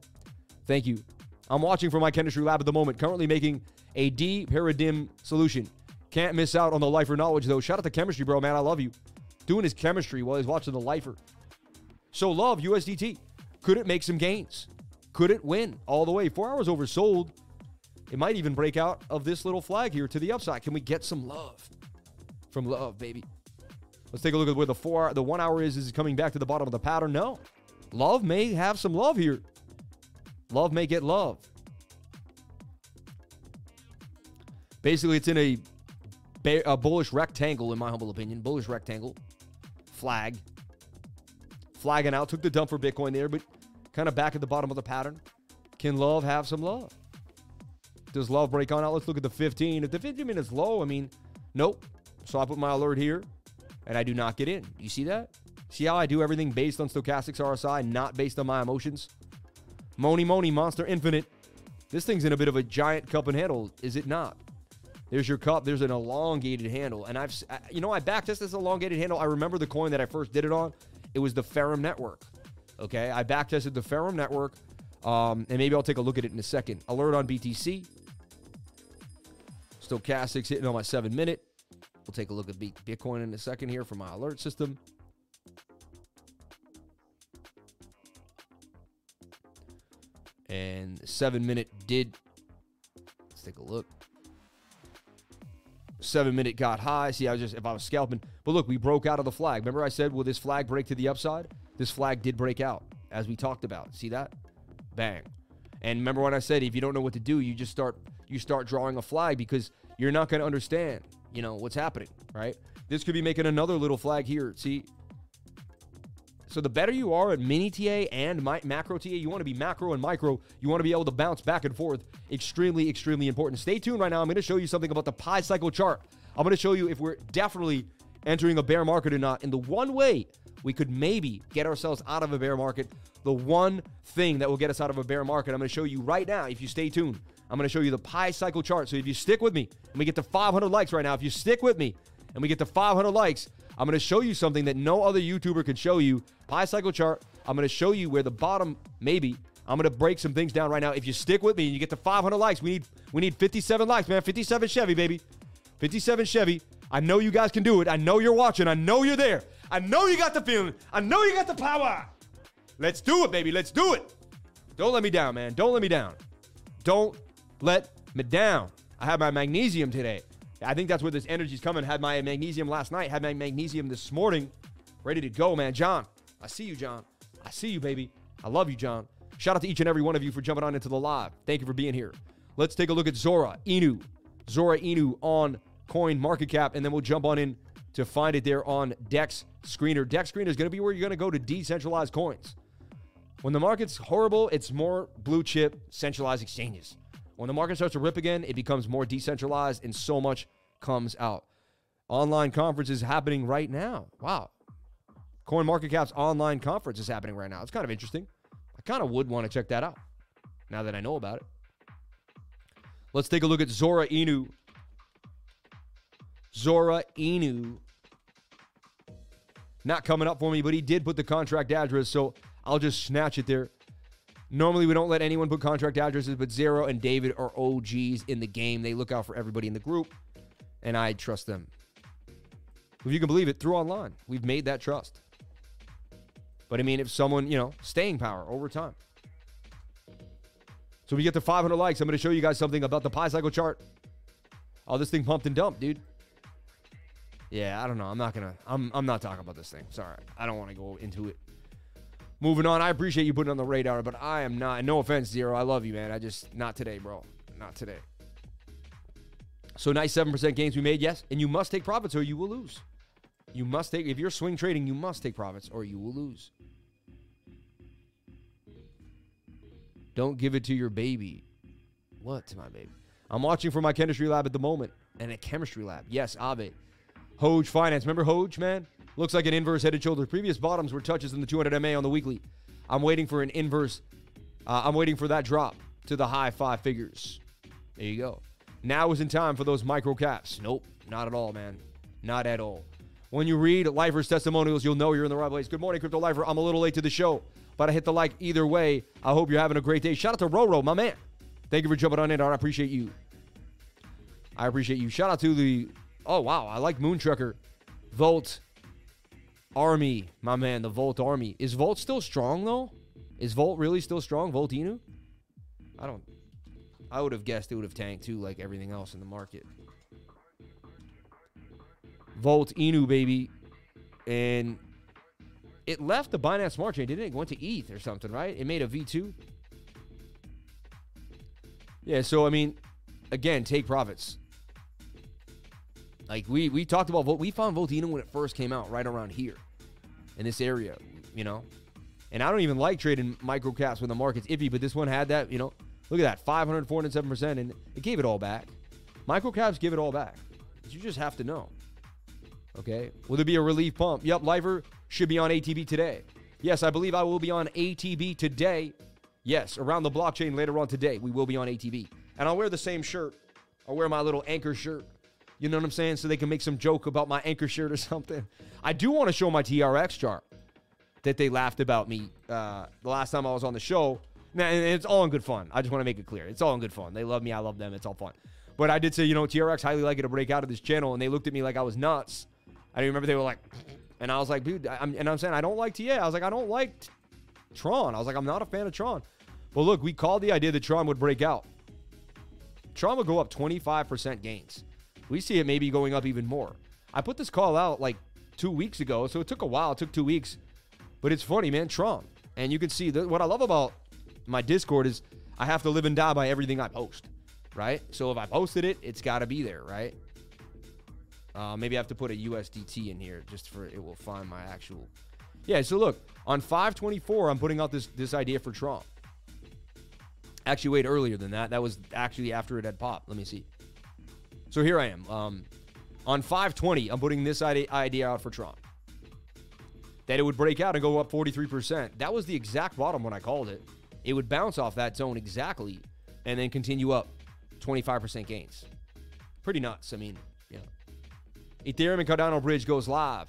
Thank you. I'm watching for my chemistry lab at the moment, currently making a D paradigm solution. Can't miss out on the Lifer knowledge though. Shout out to chemistry, bro, man. I love you. Doing his chemistry while he's watching the lifer. So love USDT. Could it make some gains? Could it win all the way? Four hours oversold. It might even break out of this little flag here to the upside. Can we get some love from love, baby? Let's take a look at where the four, the one hour is. Is it coming back to the bottom of the pattern? No. Love may have some love here. Love may get love. Basically, it's in a, a bullish rectangle, in my humble opinion. Bullish rectangle. Flag. Flagging out. Took the dump for Bitcoin there, but kind of back at the bottom of the pattern. Can love have some love? Does love break on out? Let's look at the 15. If the 15 minutes low, I mean, nope. So I put my alert here and I do not get in. You see that? See how I do everything based on stochastics RSI, not based on my emotions? Moni Moni Monsta Infinite. This thing's in a bit of a giant cup and handle, is it not? There's your cup. There's an elongated handle. And I've, you know, I backtested this elongated handle. I remember the coin that I first did it on. It was the Ferrum Network. Okay. I backtested the Ferrum Network. Um, and maybe I'll take a look at it in a second. Alert on BTC. Stochastics hitting on my seven minute. We'll take a look at Bitcoin in a second here for my alert system. And seven minute did. Let's take a look. Seven minute got high. See, I was just if I was scalping, but look, we broke out of the flag. Remember, I said, will this flag break to the upside? This flag did break out, as we talked about. See that? Bang. And remember when I said if you don't know what to do, you just start you start drawing a flag because you're not going to understand, you know, what's happening, right? This could be making another little flag here. See, so the better you are at mini TA and my, macro TA, you want to be macro and micro. You want to be able to bounce back and forth. Extremely, extremely important. Stay tuned right now. I'm going to show you something about the Pi Cycle chart. I'm going to show you if we're definitely entering a bear market or not. And the one way we could maybe get ourselves out of a bear market, the one thing that will get us out of a bear market, I'm going to show you right now if you stay tuned. I'm going to show you the Pi Cycle chart. So if you stick with me, and we get to 500 likes right now, if you stick with me and we get to 500 likes, I'm going to show you something that no other YouTuber can show you. Pi Cycle chart. I'm going to show you where the bottom, maybe, I'm going to break some things down right now. If you stick with me and you get to 500 likes, we need we need 57 likes, man. 57 Chevy, baby. 57 Chevy. I know you guys can do it. I know you're watching. I know you're there. I know you got the feeling. I know you got the power. Let's do it, baby. Let's do it. Don't let me down, man. Don't let me down. Don't let me down. I have my magnesium today. I think that's where this energy's coming. Had my magnesium last night, had my magnesium this morning. Ready to go, man. John, I see you, John. I see you, baby. I love you, John. Shout out to each and every one of you for jumping on into the live. Thank you for being here. Let's take a look at Zora Inu. Zora Inu on Coin Market Cap, and then we'll jump on in to find it there on Dex Screener. Dex Screener is going to be where you're going to go to decentralized coins. When the market's horrible, it's more blue chip centralized exchanges. When the market starts to rip again, it becomes more decentralized and so much comes out. Online conferences happening right now. Wow. Coin Market Cap's online conference is happening right now. It's kind of interesting. I kind of would want to check that out now that I know about it. Let's take a look at Zora Inu. Zora Inu. Not coming up for me, but he did put the contract address, so I'll just snatch it there. Normally, we don't let anyone put contract addresses, but Zero and David are OGs in the game. They look out for everybody in the group, and I trust them. If you can believe it, through online, we've made that trust. But I mean, if someone, you know, staying power over time. So we get to 500 likes. I'm going to show you guys something about the Pi Cycle chart. Oh, this thing pumped and dumped, dude. Yeah, I don't know. I'm not gonna. I'm. I'm not talking about this thing. Sorry, I don't want to go into it. Moving on, I appreciate you putting on the radar, but I am not. No offense, Zero. I love you, man. I just not today, bro. Not today. So nice seven percent gains we made, yes, and you must take profits or you will lose. You must take if you're swing trading, you must take profits or you will lose. Don't give it to your baby. What to my baby? I'm watching for my chemistry lab at the moment, and a chemistry lab. Yes, Aave. Hoj Finance. Remember Hoj, man? Looks like an inverse head and shoulders. Previous bottoms were touches in the 200 MA on the weekly. I'm waiting for an inverse. Uh, I'm waiting for that drop to the high five figures. There you go. Now is in time for those micro caps. Nope, not at all, man. Not at all. When you read Lifer's testimonials, you'll know you're in the right place. Good morning, Crypto Lifer. I'm a little late to the show, but I hit the like either way. I hope you're having a great day. Shout out to Roro, my man. Thank you for jumping on in. I appreciate you. I appreciate you. Shout out to the. Oh, wow. I like Moon Trucker. Volt. Army, my man, the Volt Army. Is Volt still strong though? Is Volt really still strong? Volt Inu? I don't. I would have guessed it would have tanked too, like everything else in the market. Volt Inu, baby, and it left the Binance Smart Chain, didn't it? It went to ETH or something, right? It made a V2. Yeah, so I mean, again, take profits. Like we we talked about Volt, we found Volt Inu when it first came out, right around here in this area, you know. And I don't even like trading micro caps when the market's iffy, but this one had that, you know. Look at that, 500, 407%, and it gave it all back. Micro caps give it all back. You just have to know. Okay. Will there be a relief pump? Yep, Lifer should be on ATB today. Yes, I believe I will be on ATB today. Yes, around the blockchain later on today, we will be on ATB. And I'll wear the same shirt. I'll wear my little anchor shirt. You know what I'm saying? So they can make some joke about my anchor shirt or something. I do want to show my TRX chart that they laughed about me uh, the last time I was on the show. and it's all in good fun. I just want to make it clear. It's all in good fun. They love me. I love them. It's all fun. But I did say, you know, TRX highly likely to break out of this channel, and they looked at me like I was nuts. I remember they were like, and I was like, dude, I'm, and I'm saying I don't like TA. I was like, I don't like Tron. I was like, I'm not a fan of Tron. But look, we called the idea that Tron would break out. Tron would go up 25% gains. We see it maybe going up even more. I put this call out like two weeks ago, so it took a while. It took two weeks. But it's funny, man. Tron. And you can see that what I love about my Discord is I have to live and die by everything I post, right? So if I posted it, it's got to be there, right? Uh, maybe I have to put a USDT in here just for it will find my actual. Yeah. So look on 524, I'm putting out this this idea for Tron. Actually, wait earlier than that. That was actually after it had popped. Let me see. So here I am. Um, on 520, I'm putting this idea out for Tron. That it would break out and go up 43%. That was the exact bottom when I called it. It would bounce off that zone exactly and then continue up 25% gains. Pretty nuts. I mean, yeah. Ethereum and Cardano Bridge goes live.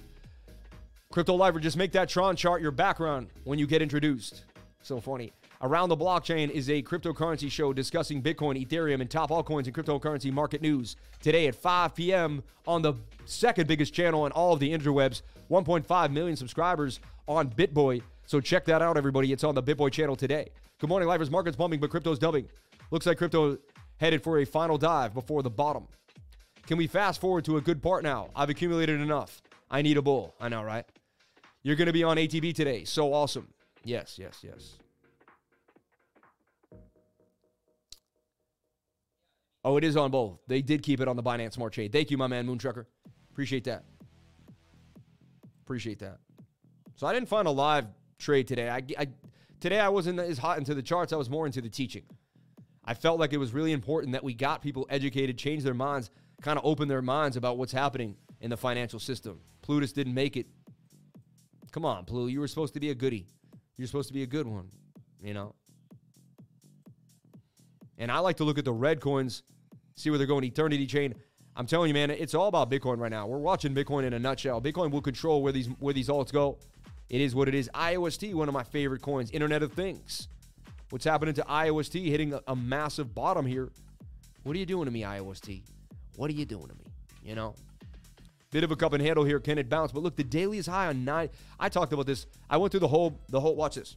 Crypto Lifer, just make that Tron chart your background when you get introduced. So funny. Around the Blockchain is a cryptocurrency show discussing Bitcoin, Ethereum, and top altcoins and cryptocurrency market news. Today at 5 p.m. on the second biggest channel in all of the interwebs, 1.5 million subscribers on BitBoy. So check that out, everybody. It's on the BitBoy channel today. Good morning, Lifers. Market's pumping, but crypto's dubbing. Looks like crypto headed for a final dive before the bottom. Can we fast forward to a good part now? I've accumulated enough. I need a bull. I know, right? You're going to be on ATB today. So awesome. Yes, yes, yes. Oh, it is on both. They did keep it on the Binance Smart Chain. Thank you, my man, Moonstrucker. Appreciate that. Appreciate that. So I didn't find a live trade today. I, I today I wasn't as hot into the charts. I was more into the teaching. I felt like it was really important that we got people educated, change their minds, kind of open their minds about what's happening in the financial system. Plutus didn't make it. Come on, Plu. You were supposed to be a goody. You're supposed to be a good one, you know? And I like to look at the red coins, see where they're going. Eternity Chain. I'm telling you, man, it's all about Bitcoin right now. We're watching Bitcoin in a nutshell. Bitcoin will control where these where these alts go. It is what it is. IOST, one of my favorite coins. Internet of Things. What's happening to IOST hitting a, a massive bottom here? What are you doing to me, IOST? What are you doing to me? You know, bit of a cup and handle here. Can it bounce? But look, the daily is high on nine. I talked about this. I went through the whole the whole. Watch this.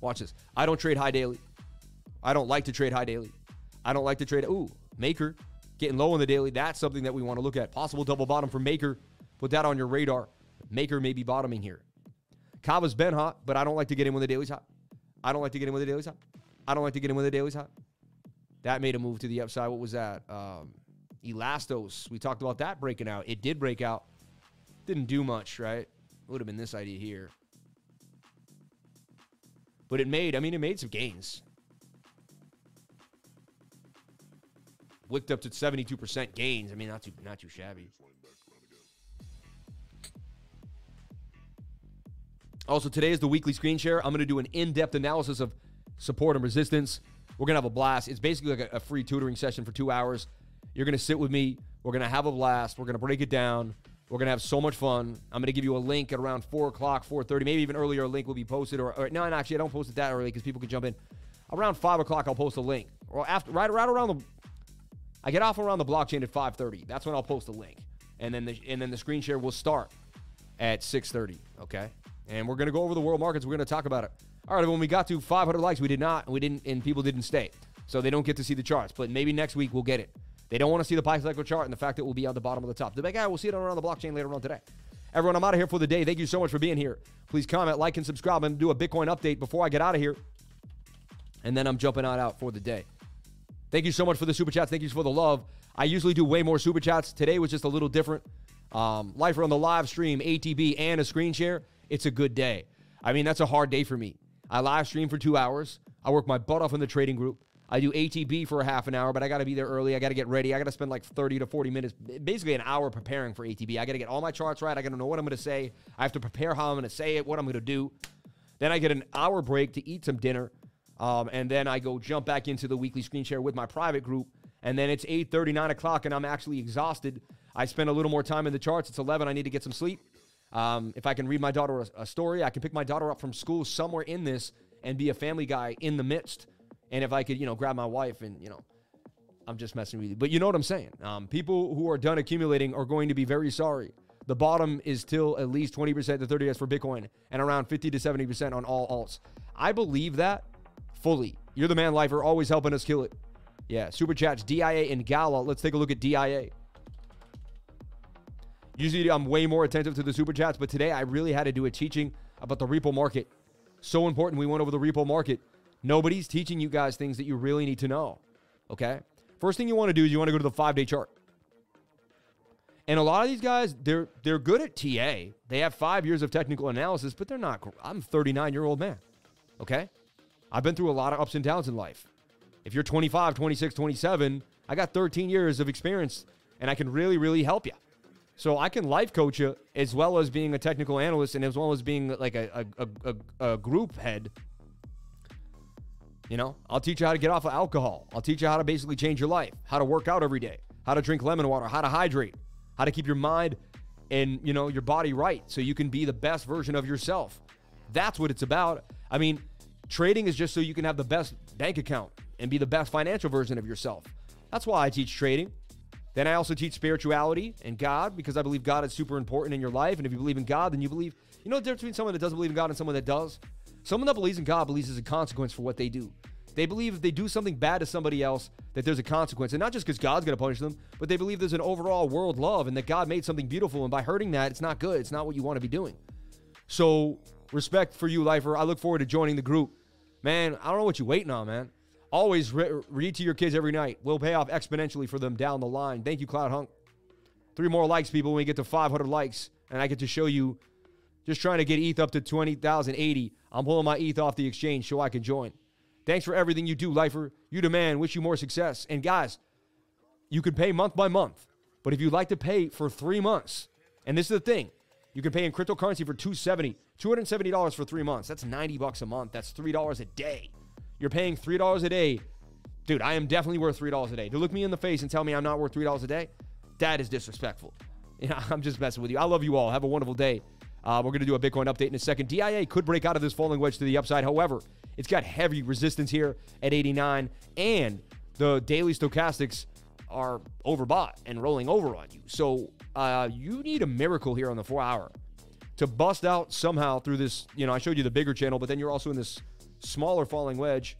Watch this. I don't trade high daily. I don't like to trade high daily. I don't like to trade. Ooh, Maker getting low on the daily. That's something that we want to look at. Possible double bottom for Maker. Put that on your radar. Maker may be bottoming here. Kava's been hot, but I don't like to get in when the daily's hot. I don't like to get in when the daily's hot. I don't like to get in when the daily's hot. That made a move to the upside. What was that? Um, Elastos. We talked about that breaking out. It did break out. Didn't do much, right? Would have been this idea here. But it made, I mean, it made some gains. Wicked up to 72% gains. I mean, not too not too shabby. Also, today is the weekly screen share. I'm going to do an in-depth analysis of support and resistance. We're going to have a blast. It's basically like a, a free tutoring session for two hours. You're going to sit with me. We're going to have a blast. We're going to break it down. We're going to have so much fun. I'm going to give you a link at around 4 o'clock, 4.30, maybe even earlier. A link will be posted. Or, or no, actually, I don't post it that early because people can jump in. Around 5 o'clock, I'll post a link. Or after, right, right around the I get off around the blockchain at 5:30. That's when I'll post a link, and then the and then the screen share will start at 6:30. Okay, and we're gonna go over the world markets. We're gonna talk about it. All right. When we got to 500 likes, we did not. We didn't, and people didn't stay, so they don't get to see the charts. But maybe next week we'll get it. They don't want to see the Pi cycle chart and the fact that we'll be on the bottom of the top. The big guy will see it on around the blockchain later on today. Everyone, I'm out of here for the day. Thank you so much for being here. Please comment, like, and subscribe, and do a Bitcoin update before I get out of here. And then I'm jumping out out for the day. Thank you so much for the super chats. Thank you for the love. I usually do way more super chats. Today was just a little different. Um, Lifer on the live stream, ATB, and a screen share. It's a good day. I mean, that's a hard day for me. I live stream for two hours. I work my butt off in the trading group. I do ATB for a half an hour, but I got to be there early. I got to get ready. I got to spend like 30 to 40 minutes, basically an hour preparing for ATB. I got to get all my charts right. I got to know what I'm going to say. I have to prepare how I'm going to say it, what I'm going to do. Then I get an hour break to eat some dinner. Um, and then I go jump back into the weekly screen share with my private group and then it's 8 39 o'clock and i'm actually exhausted i spend a little more time in the charts it's 11 i need to get some sleep um, if i can read my daughter a, a, story i can pick my daughter up from school somewhere in this and be a family guy in the midst and if i could you know grab my wife and you know I'm just messing with you. But you know what I'm saying. Um, people who are done accumulating are going to be very sorry. The bottom is still at least 20% to 30% for Bitcoin and around 50 to 70% on all alts. I believe that fully. You're the man lifer, always helping us kill it. Yeah, super chats, DIA and Gala. Let's take a look at DIA. Usually I'm way more attentive to the super chats, but today I really had to do a teaching about the repo market. So important. We went over the repo market. Nobody's teaching you guys things that you really need to know. Okay? First thing you want to do is you want to go to the five day chart. And a lot of these guys, they're they're good at TA. They have five years of technical analysis, but they're not. I'm 39 year old man. Okay? I've been through a lot of ups and downs in life. If you're 25, 26, 27, I got 13 years of experience and I can really, really help you. So I can life coach you as well as being a technical analyst and as well as being like a, a, a, a group head. You know, I'll teach you how to get off of alcohol. I'll teach you how to basically change your life, how to work out every day, how to drink lemon water, how to hydrate, how to keep your mind and, you know, your body right so you can be the best version of yourself. That's what it's about. I mean, trading is just so you can have the best bank account and be the best financial version of yourself. That's why I teach trading. Then I also teach spirituality and God because I believe God is super important in your life. And if you believe in God, then you believe, you know the difference between someone that doesn't believe in God and someone that does? Someone that believes in God believes there's a consequence for what they do. They believe if they do something bad to somebody else, that there's a consequence. And not just because God's going to punish them, but they believe there's an overall world love and that God made something beautiful. And by hurting that, it's not good. It's not what you want to be doing. So, respect for you, lifer. I look forward to joining the group. Man, I don't know what you're waiting on, man. Always re- read to your kids every night. Will pay off exponentially for them down the line. Thank you, Cloud Hunk. Three more likes, people, when we get to 500 likes. And I get to show you just trying to get ETH up to 20,080. I'm pulling my ETH off the exchange so I can join. Thanks for everything you do, lifer. You demand. Wish you more success. And guys, you can pay month by month. But if you'd like to pay for three months, and this is the thing, you can pay in cryptocurrency for 270 $270 for three months. That's 90 bucks a month. That's $3 a day. You're paying $3 a day. Dude, I am definitely worth $3 a day. To look me in the face and tell me I'm not worth $3 a day, that is disrespectful. You know, I'm just messing with you. I love you all. Have a wonderful day. Uh, we're going to do a Bitcoin update in a second. DIA could break out of this falling wedge to the upside. However, it's got heavy resistance here at 89, and the daily stochastics are overbought and rolling over on you. So uh, you need a miracle here on the four hour to bust out somehow through this. You know, I showed you the bigger channel, but then you're also in this smaller falling wedge.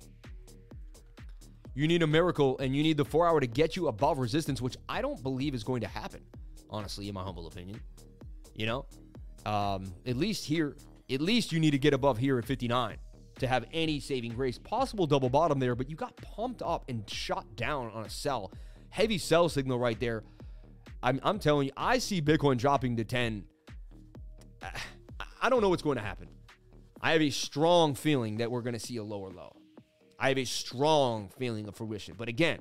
You need a miracle and you need the four hour to get you above resistance, which I don't believe is going to happen, honestly, in my humble opinion. You know, um, at least here, at least you need to get above here at 59 to have any saving grace. Possible double bottom there, but you got pumped up and shot down on a sell. Heavy sell signal right there. I'm, I'm telling you, I see Bitcoin dropping to 10 I don't know what's going to happen. I have a strong feeling that we're going to see a lower low. I have a strong feeling of fruition. But again,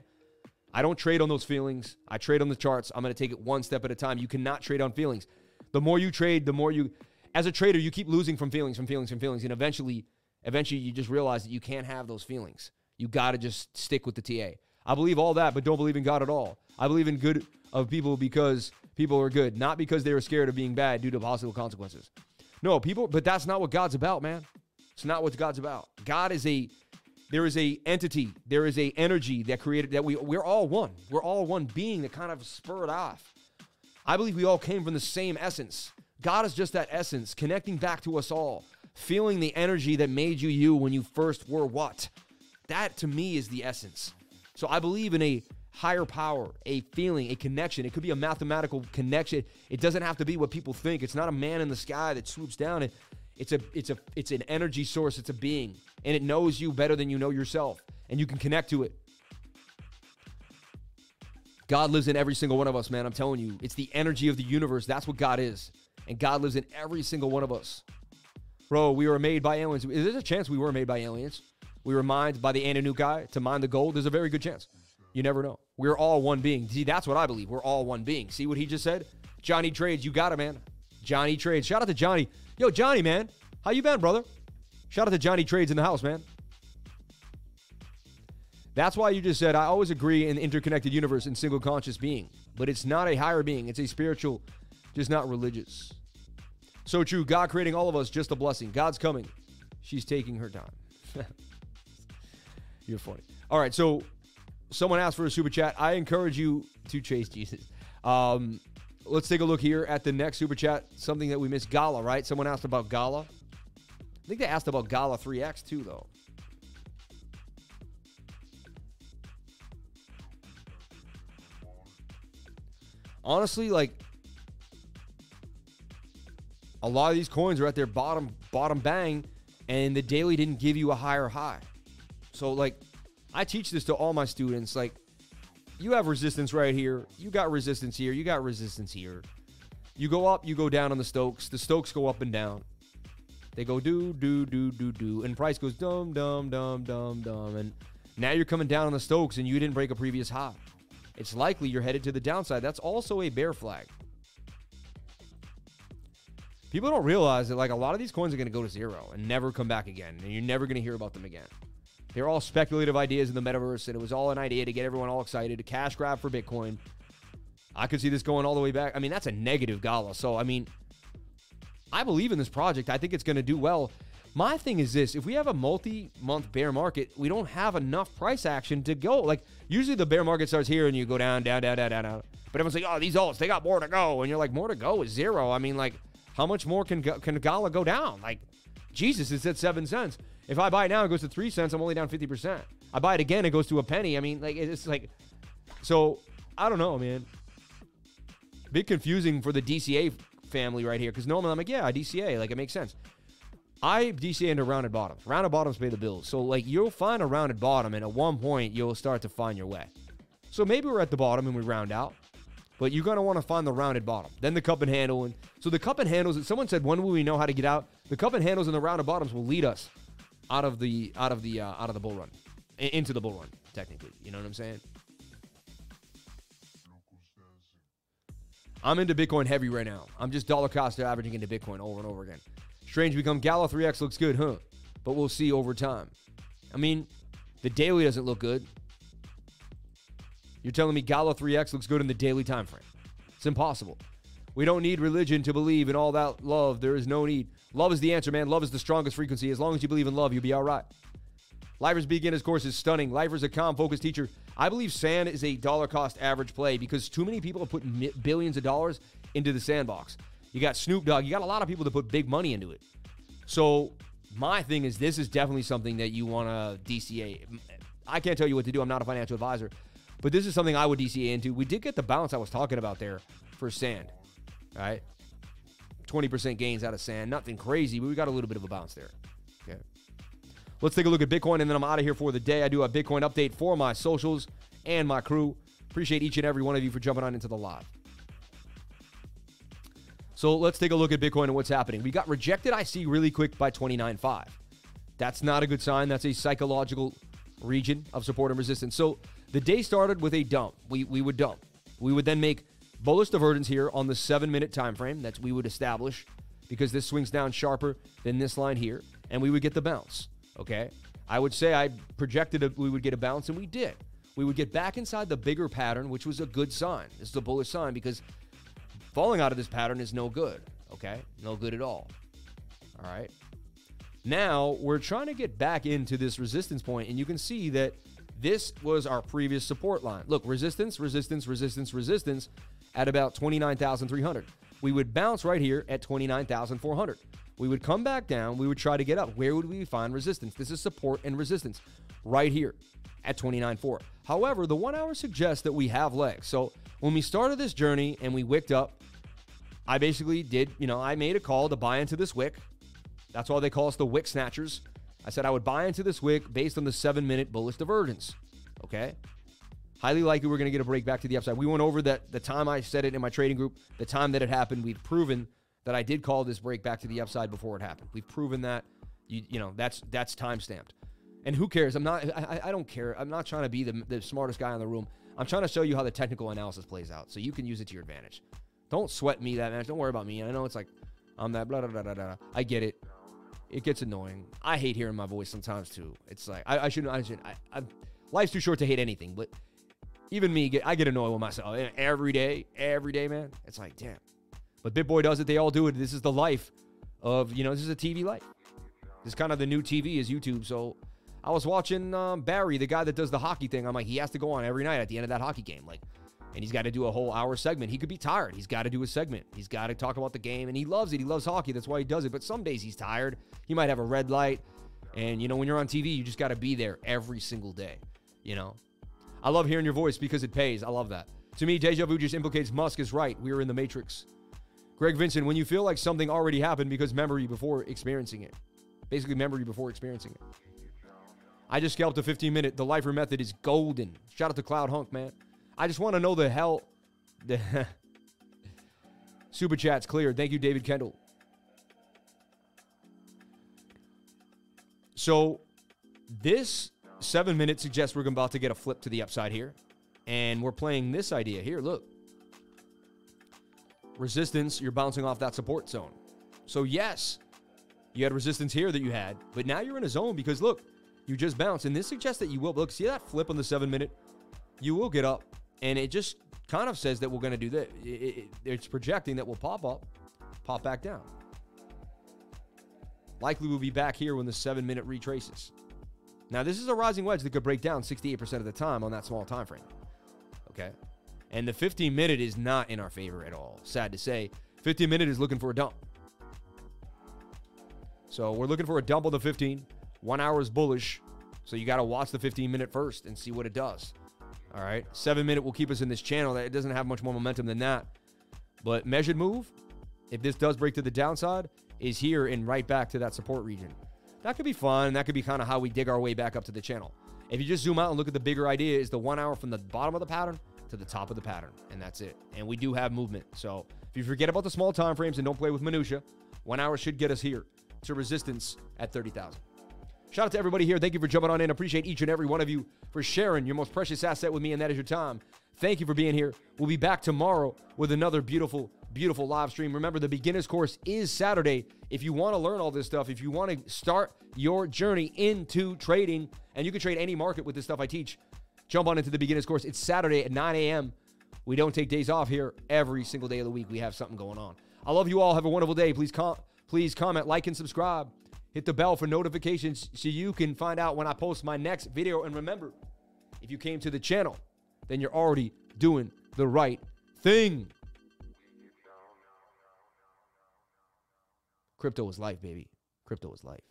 I don't trade on those feelings. I trade on the charts. I'm going to take it one step at a time. You cannot trade on feelings. The more you trade, the more you as a trader, you keep losing from feelings, from feelings, from feelings, and eventually eventually you just realize that you can't have those feelings. You got to just stick with the TA. I believe all that, but don't believe in God at all. I believe in good of people because people are good, not because they were scared of being bad due to possible consequences. No, people, but that's not what God's about, man. It's not what God's about. God is a there is a entity, there is a energy that created that we we're all one. We're all one being that kind of spurred off. I believe we all came from the same essence. God is just that essence, connecting back to us all, feeling the energy that made you you when you first were what. That to me is the essence. So I believe in a higher power, a feeling, a connection. It could be a mathematical connection. It doesn't have to be what people think. It's not a man in the sky that swoops down. It, it's a it's a it's an energy source. It's a being, and it knows you better than you know yourself, and you can connect to it. God lives in every single one of us, man. I'm telling you, it's the energy of the universe. That's what God is, and God lives in every single one of us. Bro, we were made by aliens. Is there a chance we were made by aliens? We were mined by the Anunnaki to mine the gold. There's a very good chance. You never know. We're all one being. See, that's what I believe. We're all one being. See what he just said? Johnny Trades, you got it, man. Johnny Trades. Shout out to Johnny. Yo, Johnny, man. How you been, brother? Shout out to Johnny Trades in the house, man. That's why you just said, I always agree in interconnected universe and single conscious being. But it's not a higher being. It's a spiritual, just not religious. So true. God creating all of us, just a blessing. God's coming. She's taking her time. You're funny. All right, so someone asked for a super chat. I encourage you to chase Jesus. Um, let's take a look here at the next super chat. Something that we missed Gala, right? Someone asked about Gala. I think they asked about Gala 3X too, though. Honestly, like a lot of these coins are at their bottom bottom bang, and the daily didn't give you a higher high. So like, I teach this to all my students. Like, you have resistance right here. You got resistance here. You got resistance here. You go up, you go down on the Stokes. The Stokes go up and down. They go do, do, do, do, do. And price goes dum, dum, dum, dum, dum. And now you're coming down on the Stokes and you didn't break a previous high. It's likely you're headed to the downside. That's also a bear flag. People don't realize that like a lot of these coins are going to go to zero and never come back again, and you're never going to hear about them again. They're all speculative ideas in the metaverse, and it was all an idea to get everyone all excited, a cash grab for Bitcoin. I could see this going all the way back. I mean, that's a negative gala. So, I mean, I believe in this project. I think it's going to do well. My thing is this if we have a multi month bear market, we don't have enough price action to go. Like, usually the bear market starts here and you go down, down, down, down, down, down. But everyone's like, oh, these alts, they got more to go. And you're like, more to go is zero. I mean, like, how much more can, can Gala go down? Like, Jesus, it's at seven cents. If I buy it now, it goes to three cents. I'm only down 50%. I buy it again, it goes to a penny. I mean, like, it's like, so I don't know, man. Bit confusing for the DCA family right here because normally I'm like, yeah, I DCA. Like, it makes sense. I DCA into rounded bottoms. Rounded bottoms pay the bills. So, like, you'll find a rounded bottom, and at one point, you'll start to find your way. So maybe we're at the bottom and we round out, but you're going to want to find the rounded bottom. Then the cup and handle. And so the cup and handles, someone said, when will we know how to get out? The cup and handles and the rounded bottoms will lead us out of the out of the uh, out of the bull run, into the bull run. Technically, you know what I'm saying? I'm into Bitcoin heavy right now. I'm just dollar cost averaging into Bitcoin over and over again. Strange become Gala 3X looks good, huh? But we'll see over time. I mean, the daily doesn't look good. You're telling me Gala 3X looks good in the daily time frame. It's impossible. We don't need religion to believe in all that love. There is no need. Love is the answer, man. Love is the strongest frequency. As long as you believe in love, you'll be all right. Lifer's Beginner's course is stunning. Lifer's a calm, focused teacher. I believe sand is a dollar cost average play because too many people have put billions of dollars into the sandbox. You got Snoop Dogg. You got a lot of people that put big money into it. So my thing is, this is definitely something that you want to DCA. I can't tell you what to do. I'm not a financial advisor, but this is something I would DCA into. We did get the bounce I was talking about there for sand, right? 20% gains out of sand. Nothing crazy, but we got a little bit of a bounce there. Okay. Let's take a look at Bitcoin, and then I'm out of here for the day. I do a Bitcoin update for my socials and my crew. Appreciate each and every one of you for jumping on into the live. So let's take a look at Bitcoin and what's happening. We got rejected I see, really quick by 29.5. That's not a good sign. That's a psychological region of support and resistance. So the day started with a dump. We, we would dump. We would then make bullish divergence here on the seven minute time frame that we would establish because this swings down sharper than this line here, and we would get the bounce. Okay. I would say I projected a, we would get a bounce, and we did. We would get back inside the bigger pattern, which was a good sign. This is a bullish sign because Falling out of this pattern is no good, okay? No good at all. All right. Now we're trying to get back into this resistance point, and you can see that this was our previous support line. Look, resistance, resistance, resistance, resistance at about 29,300. We would bounce right here at 29,400. We would come back down. We would try to get up. Where would we find resistance? This is support and resistance right here at 29.4. However, the one hour suggests that we have legs. So when we started this journey and we wicked up, I basically did, you know, I made a call to buy into this wick. That's why they call us the wick snatchers. I said I would buy into this wick based on the seven minute bullish divergence. Okay. Highly likely we're going to get a break back to the upside. We went over that the time I said it in my trading group, the time that it happened. We've proven that I did call this break back to the upside before it happened. We've proven that. You, you know, that's that's time stamped. And who cares? I'm not. I, I don't care. I'm not trying to be the, the smartest guy in the room. I'm trying to show you how the technical analysis plays out, so you can use it to your advantage. Don't sweat me that much. Don't worry about me. I know it's like I'm that blah blah blah blah. blah. I get it. It gets annoying. I hate hearing my voice sometimes too. It's like I, I shouldn't. I should. I, I, life's too short to hate anything. But even me, get, I get annoyed with myself every day. Every day, man. It's like damn. But BitBoy does it. They all do it. This is the life of you know. This is a TV life. This is kind of the new TV is YouTube. So I was watching um, Barry, the guy that does the hockey thing. I'm like, he has to go on every night at the end of that hockey game. Like, and he's got to do a whole hour segment. He could be tired. He's got to do a segment. He's got to talk about the game, and he loves it. He loves hockey. That's why he does it. But some days he's tired. He might have a red light. And, you know, when you're on TV, you just got to be there every single day. You know, I love hearing your voice because it pays. I love that. To me, deja vu just implicates Musk is right. We are in the Matrix. Greg Vincent, when you feel like something already happened because memory before experiencing it. Basically, memory before experiencing it. I just scalped a 15 minute. The lifer method is golden. Shout out to Cloud Hunk, man. I just want to know the hell. The Super chat's clear. Thank you, David Kendall. So, this seven minutes suggests we're about to get a flip to the upside here. And we're playing this idea here. Look. Resistance, you're bouncing off that support zone. So, yes, you had resistance here that you had, but now you're in a zone because look, you just bounced. And this suggests that you will. Look, see that flip on the seven minute? You will get up. And it just kind of says that we're going to do that. It, it, it's projecting that we'll pop up, pop back down. Likely we'll be back here when the seven minute retraces. Now, this is a rising wedge that could break down 68% of the time on that small time frame. Okay. And the 15 minute is not in our favor at all. Sad to say. 15 minute is looking for a dump. So we're looking for a dump on the 15. One hour is bullish. So you got to watch the 15 minute first and see what it does. All right. Seven minute will keep us in this channel. That It doesn't have much more momentum than that. But measured move, if this does break to the downside, is here and right back to that support region. That could be fun. That could be kind of how we dig our way back up to the channel. If you just zoom out and look at the bigger idea, is the one hour from the bottom of the pattern to the top of the pattern, and that's it. And we do have movement. So if you forget about the small time frames and don't play with minutia, one hour should get us here to resistance at 30,000. Shout out to everybody here. Thank you for jumping on in. Appreciate each and every one of you for sharing your most precious asset with me, and that is your time. Thank you for being here. We'll be back tomorrow with another beautiful, beautiful live stream. Remember, the beginner's course is Saturday. If you want to learn all this stuff, if you want to start your journey into trading, and you can trade any market with this stuff I teach, jump on into the beginner's course. It's Saturday at 9 a.m. We don't take days off here every single day of the week. We have something going on. I love you all. Have a wonderful day. Please, com- please comment, like, and subscribe. Hit the bell for notifications so you can find out when I post my next video. And remember, if you came to the channel, then you're already doing the right thing. Crypto is life, baby. Crypto is life.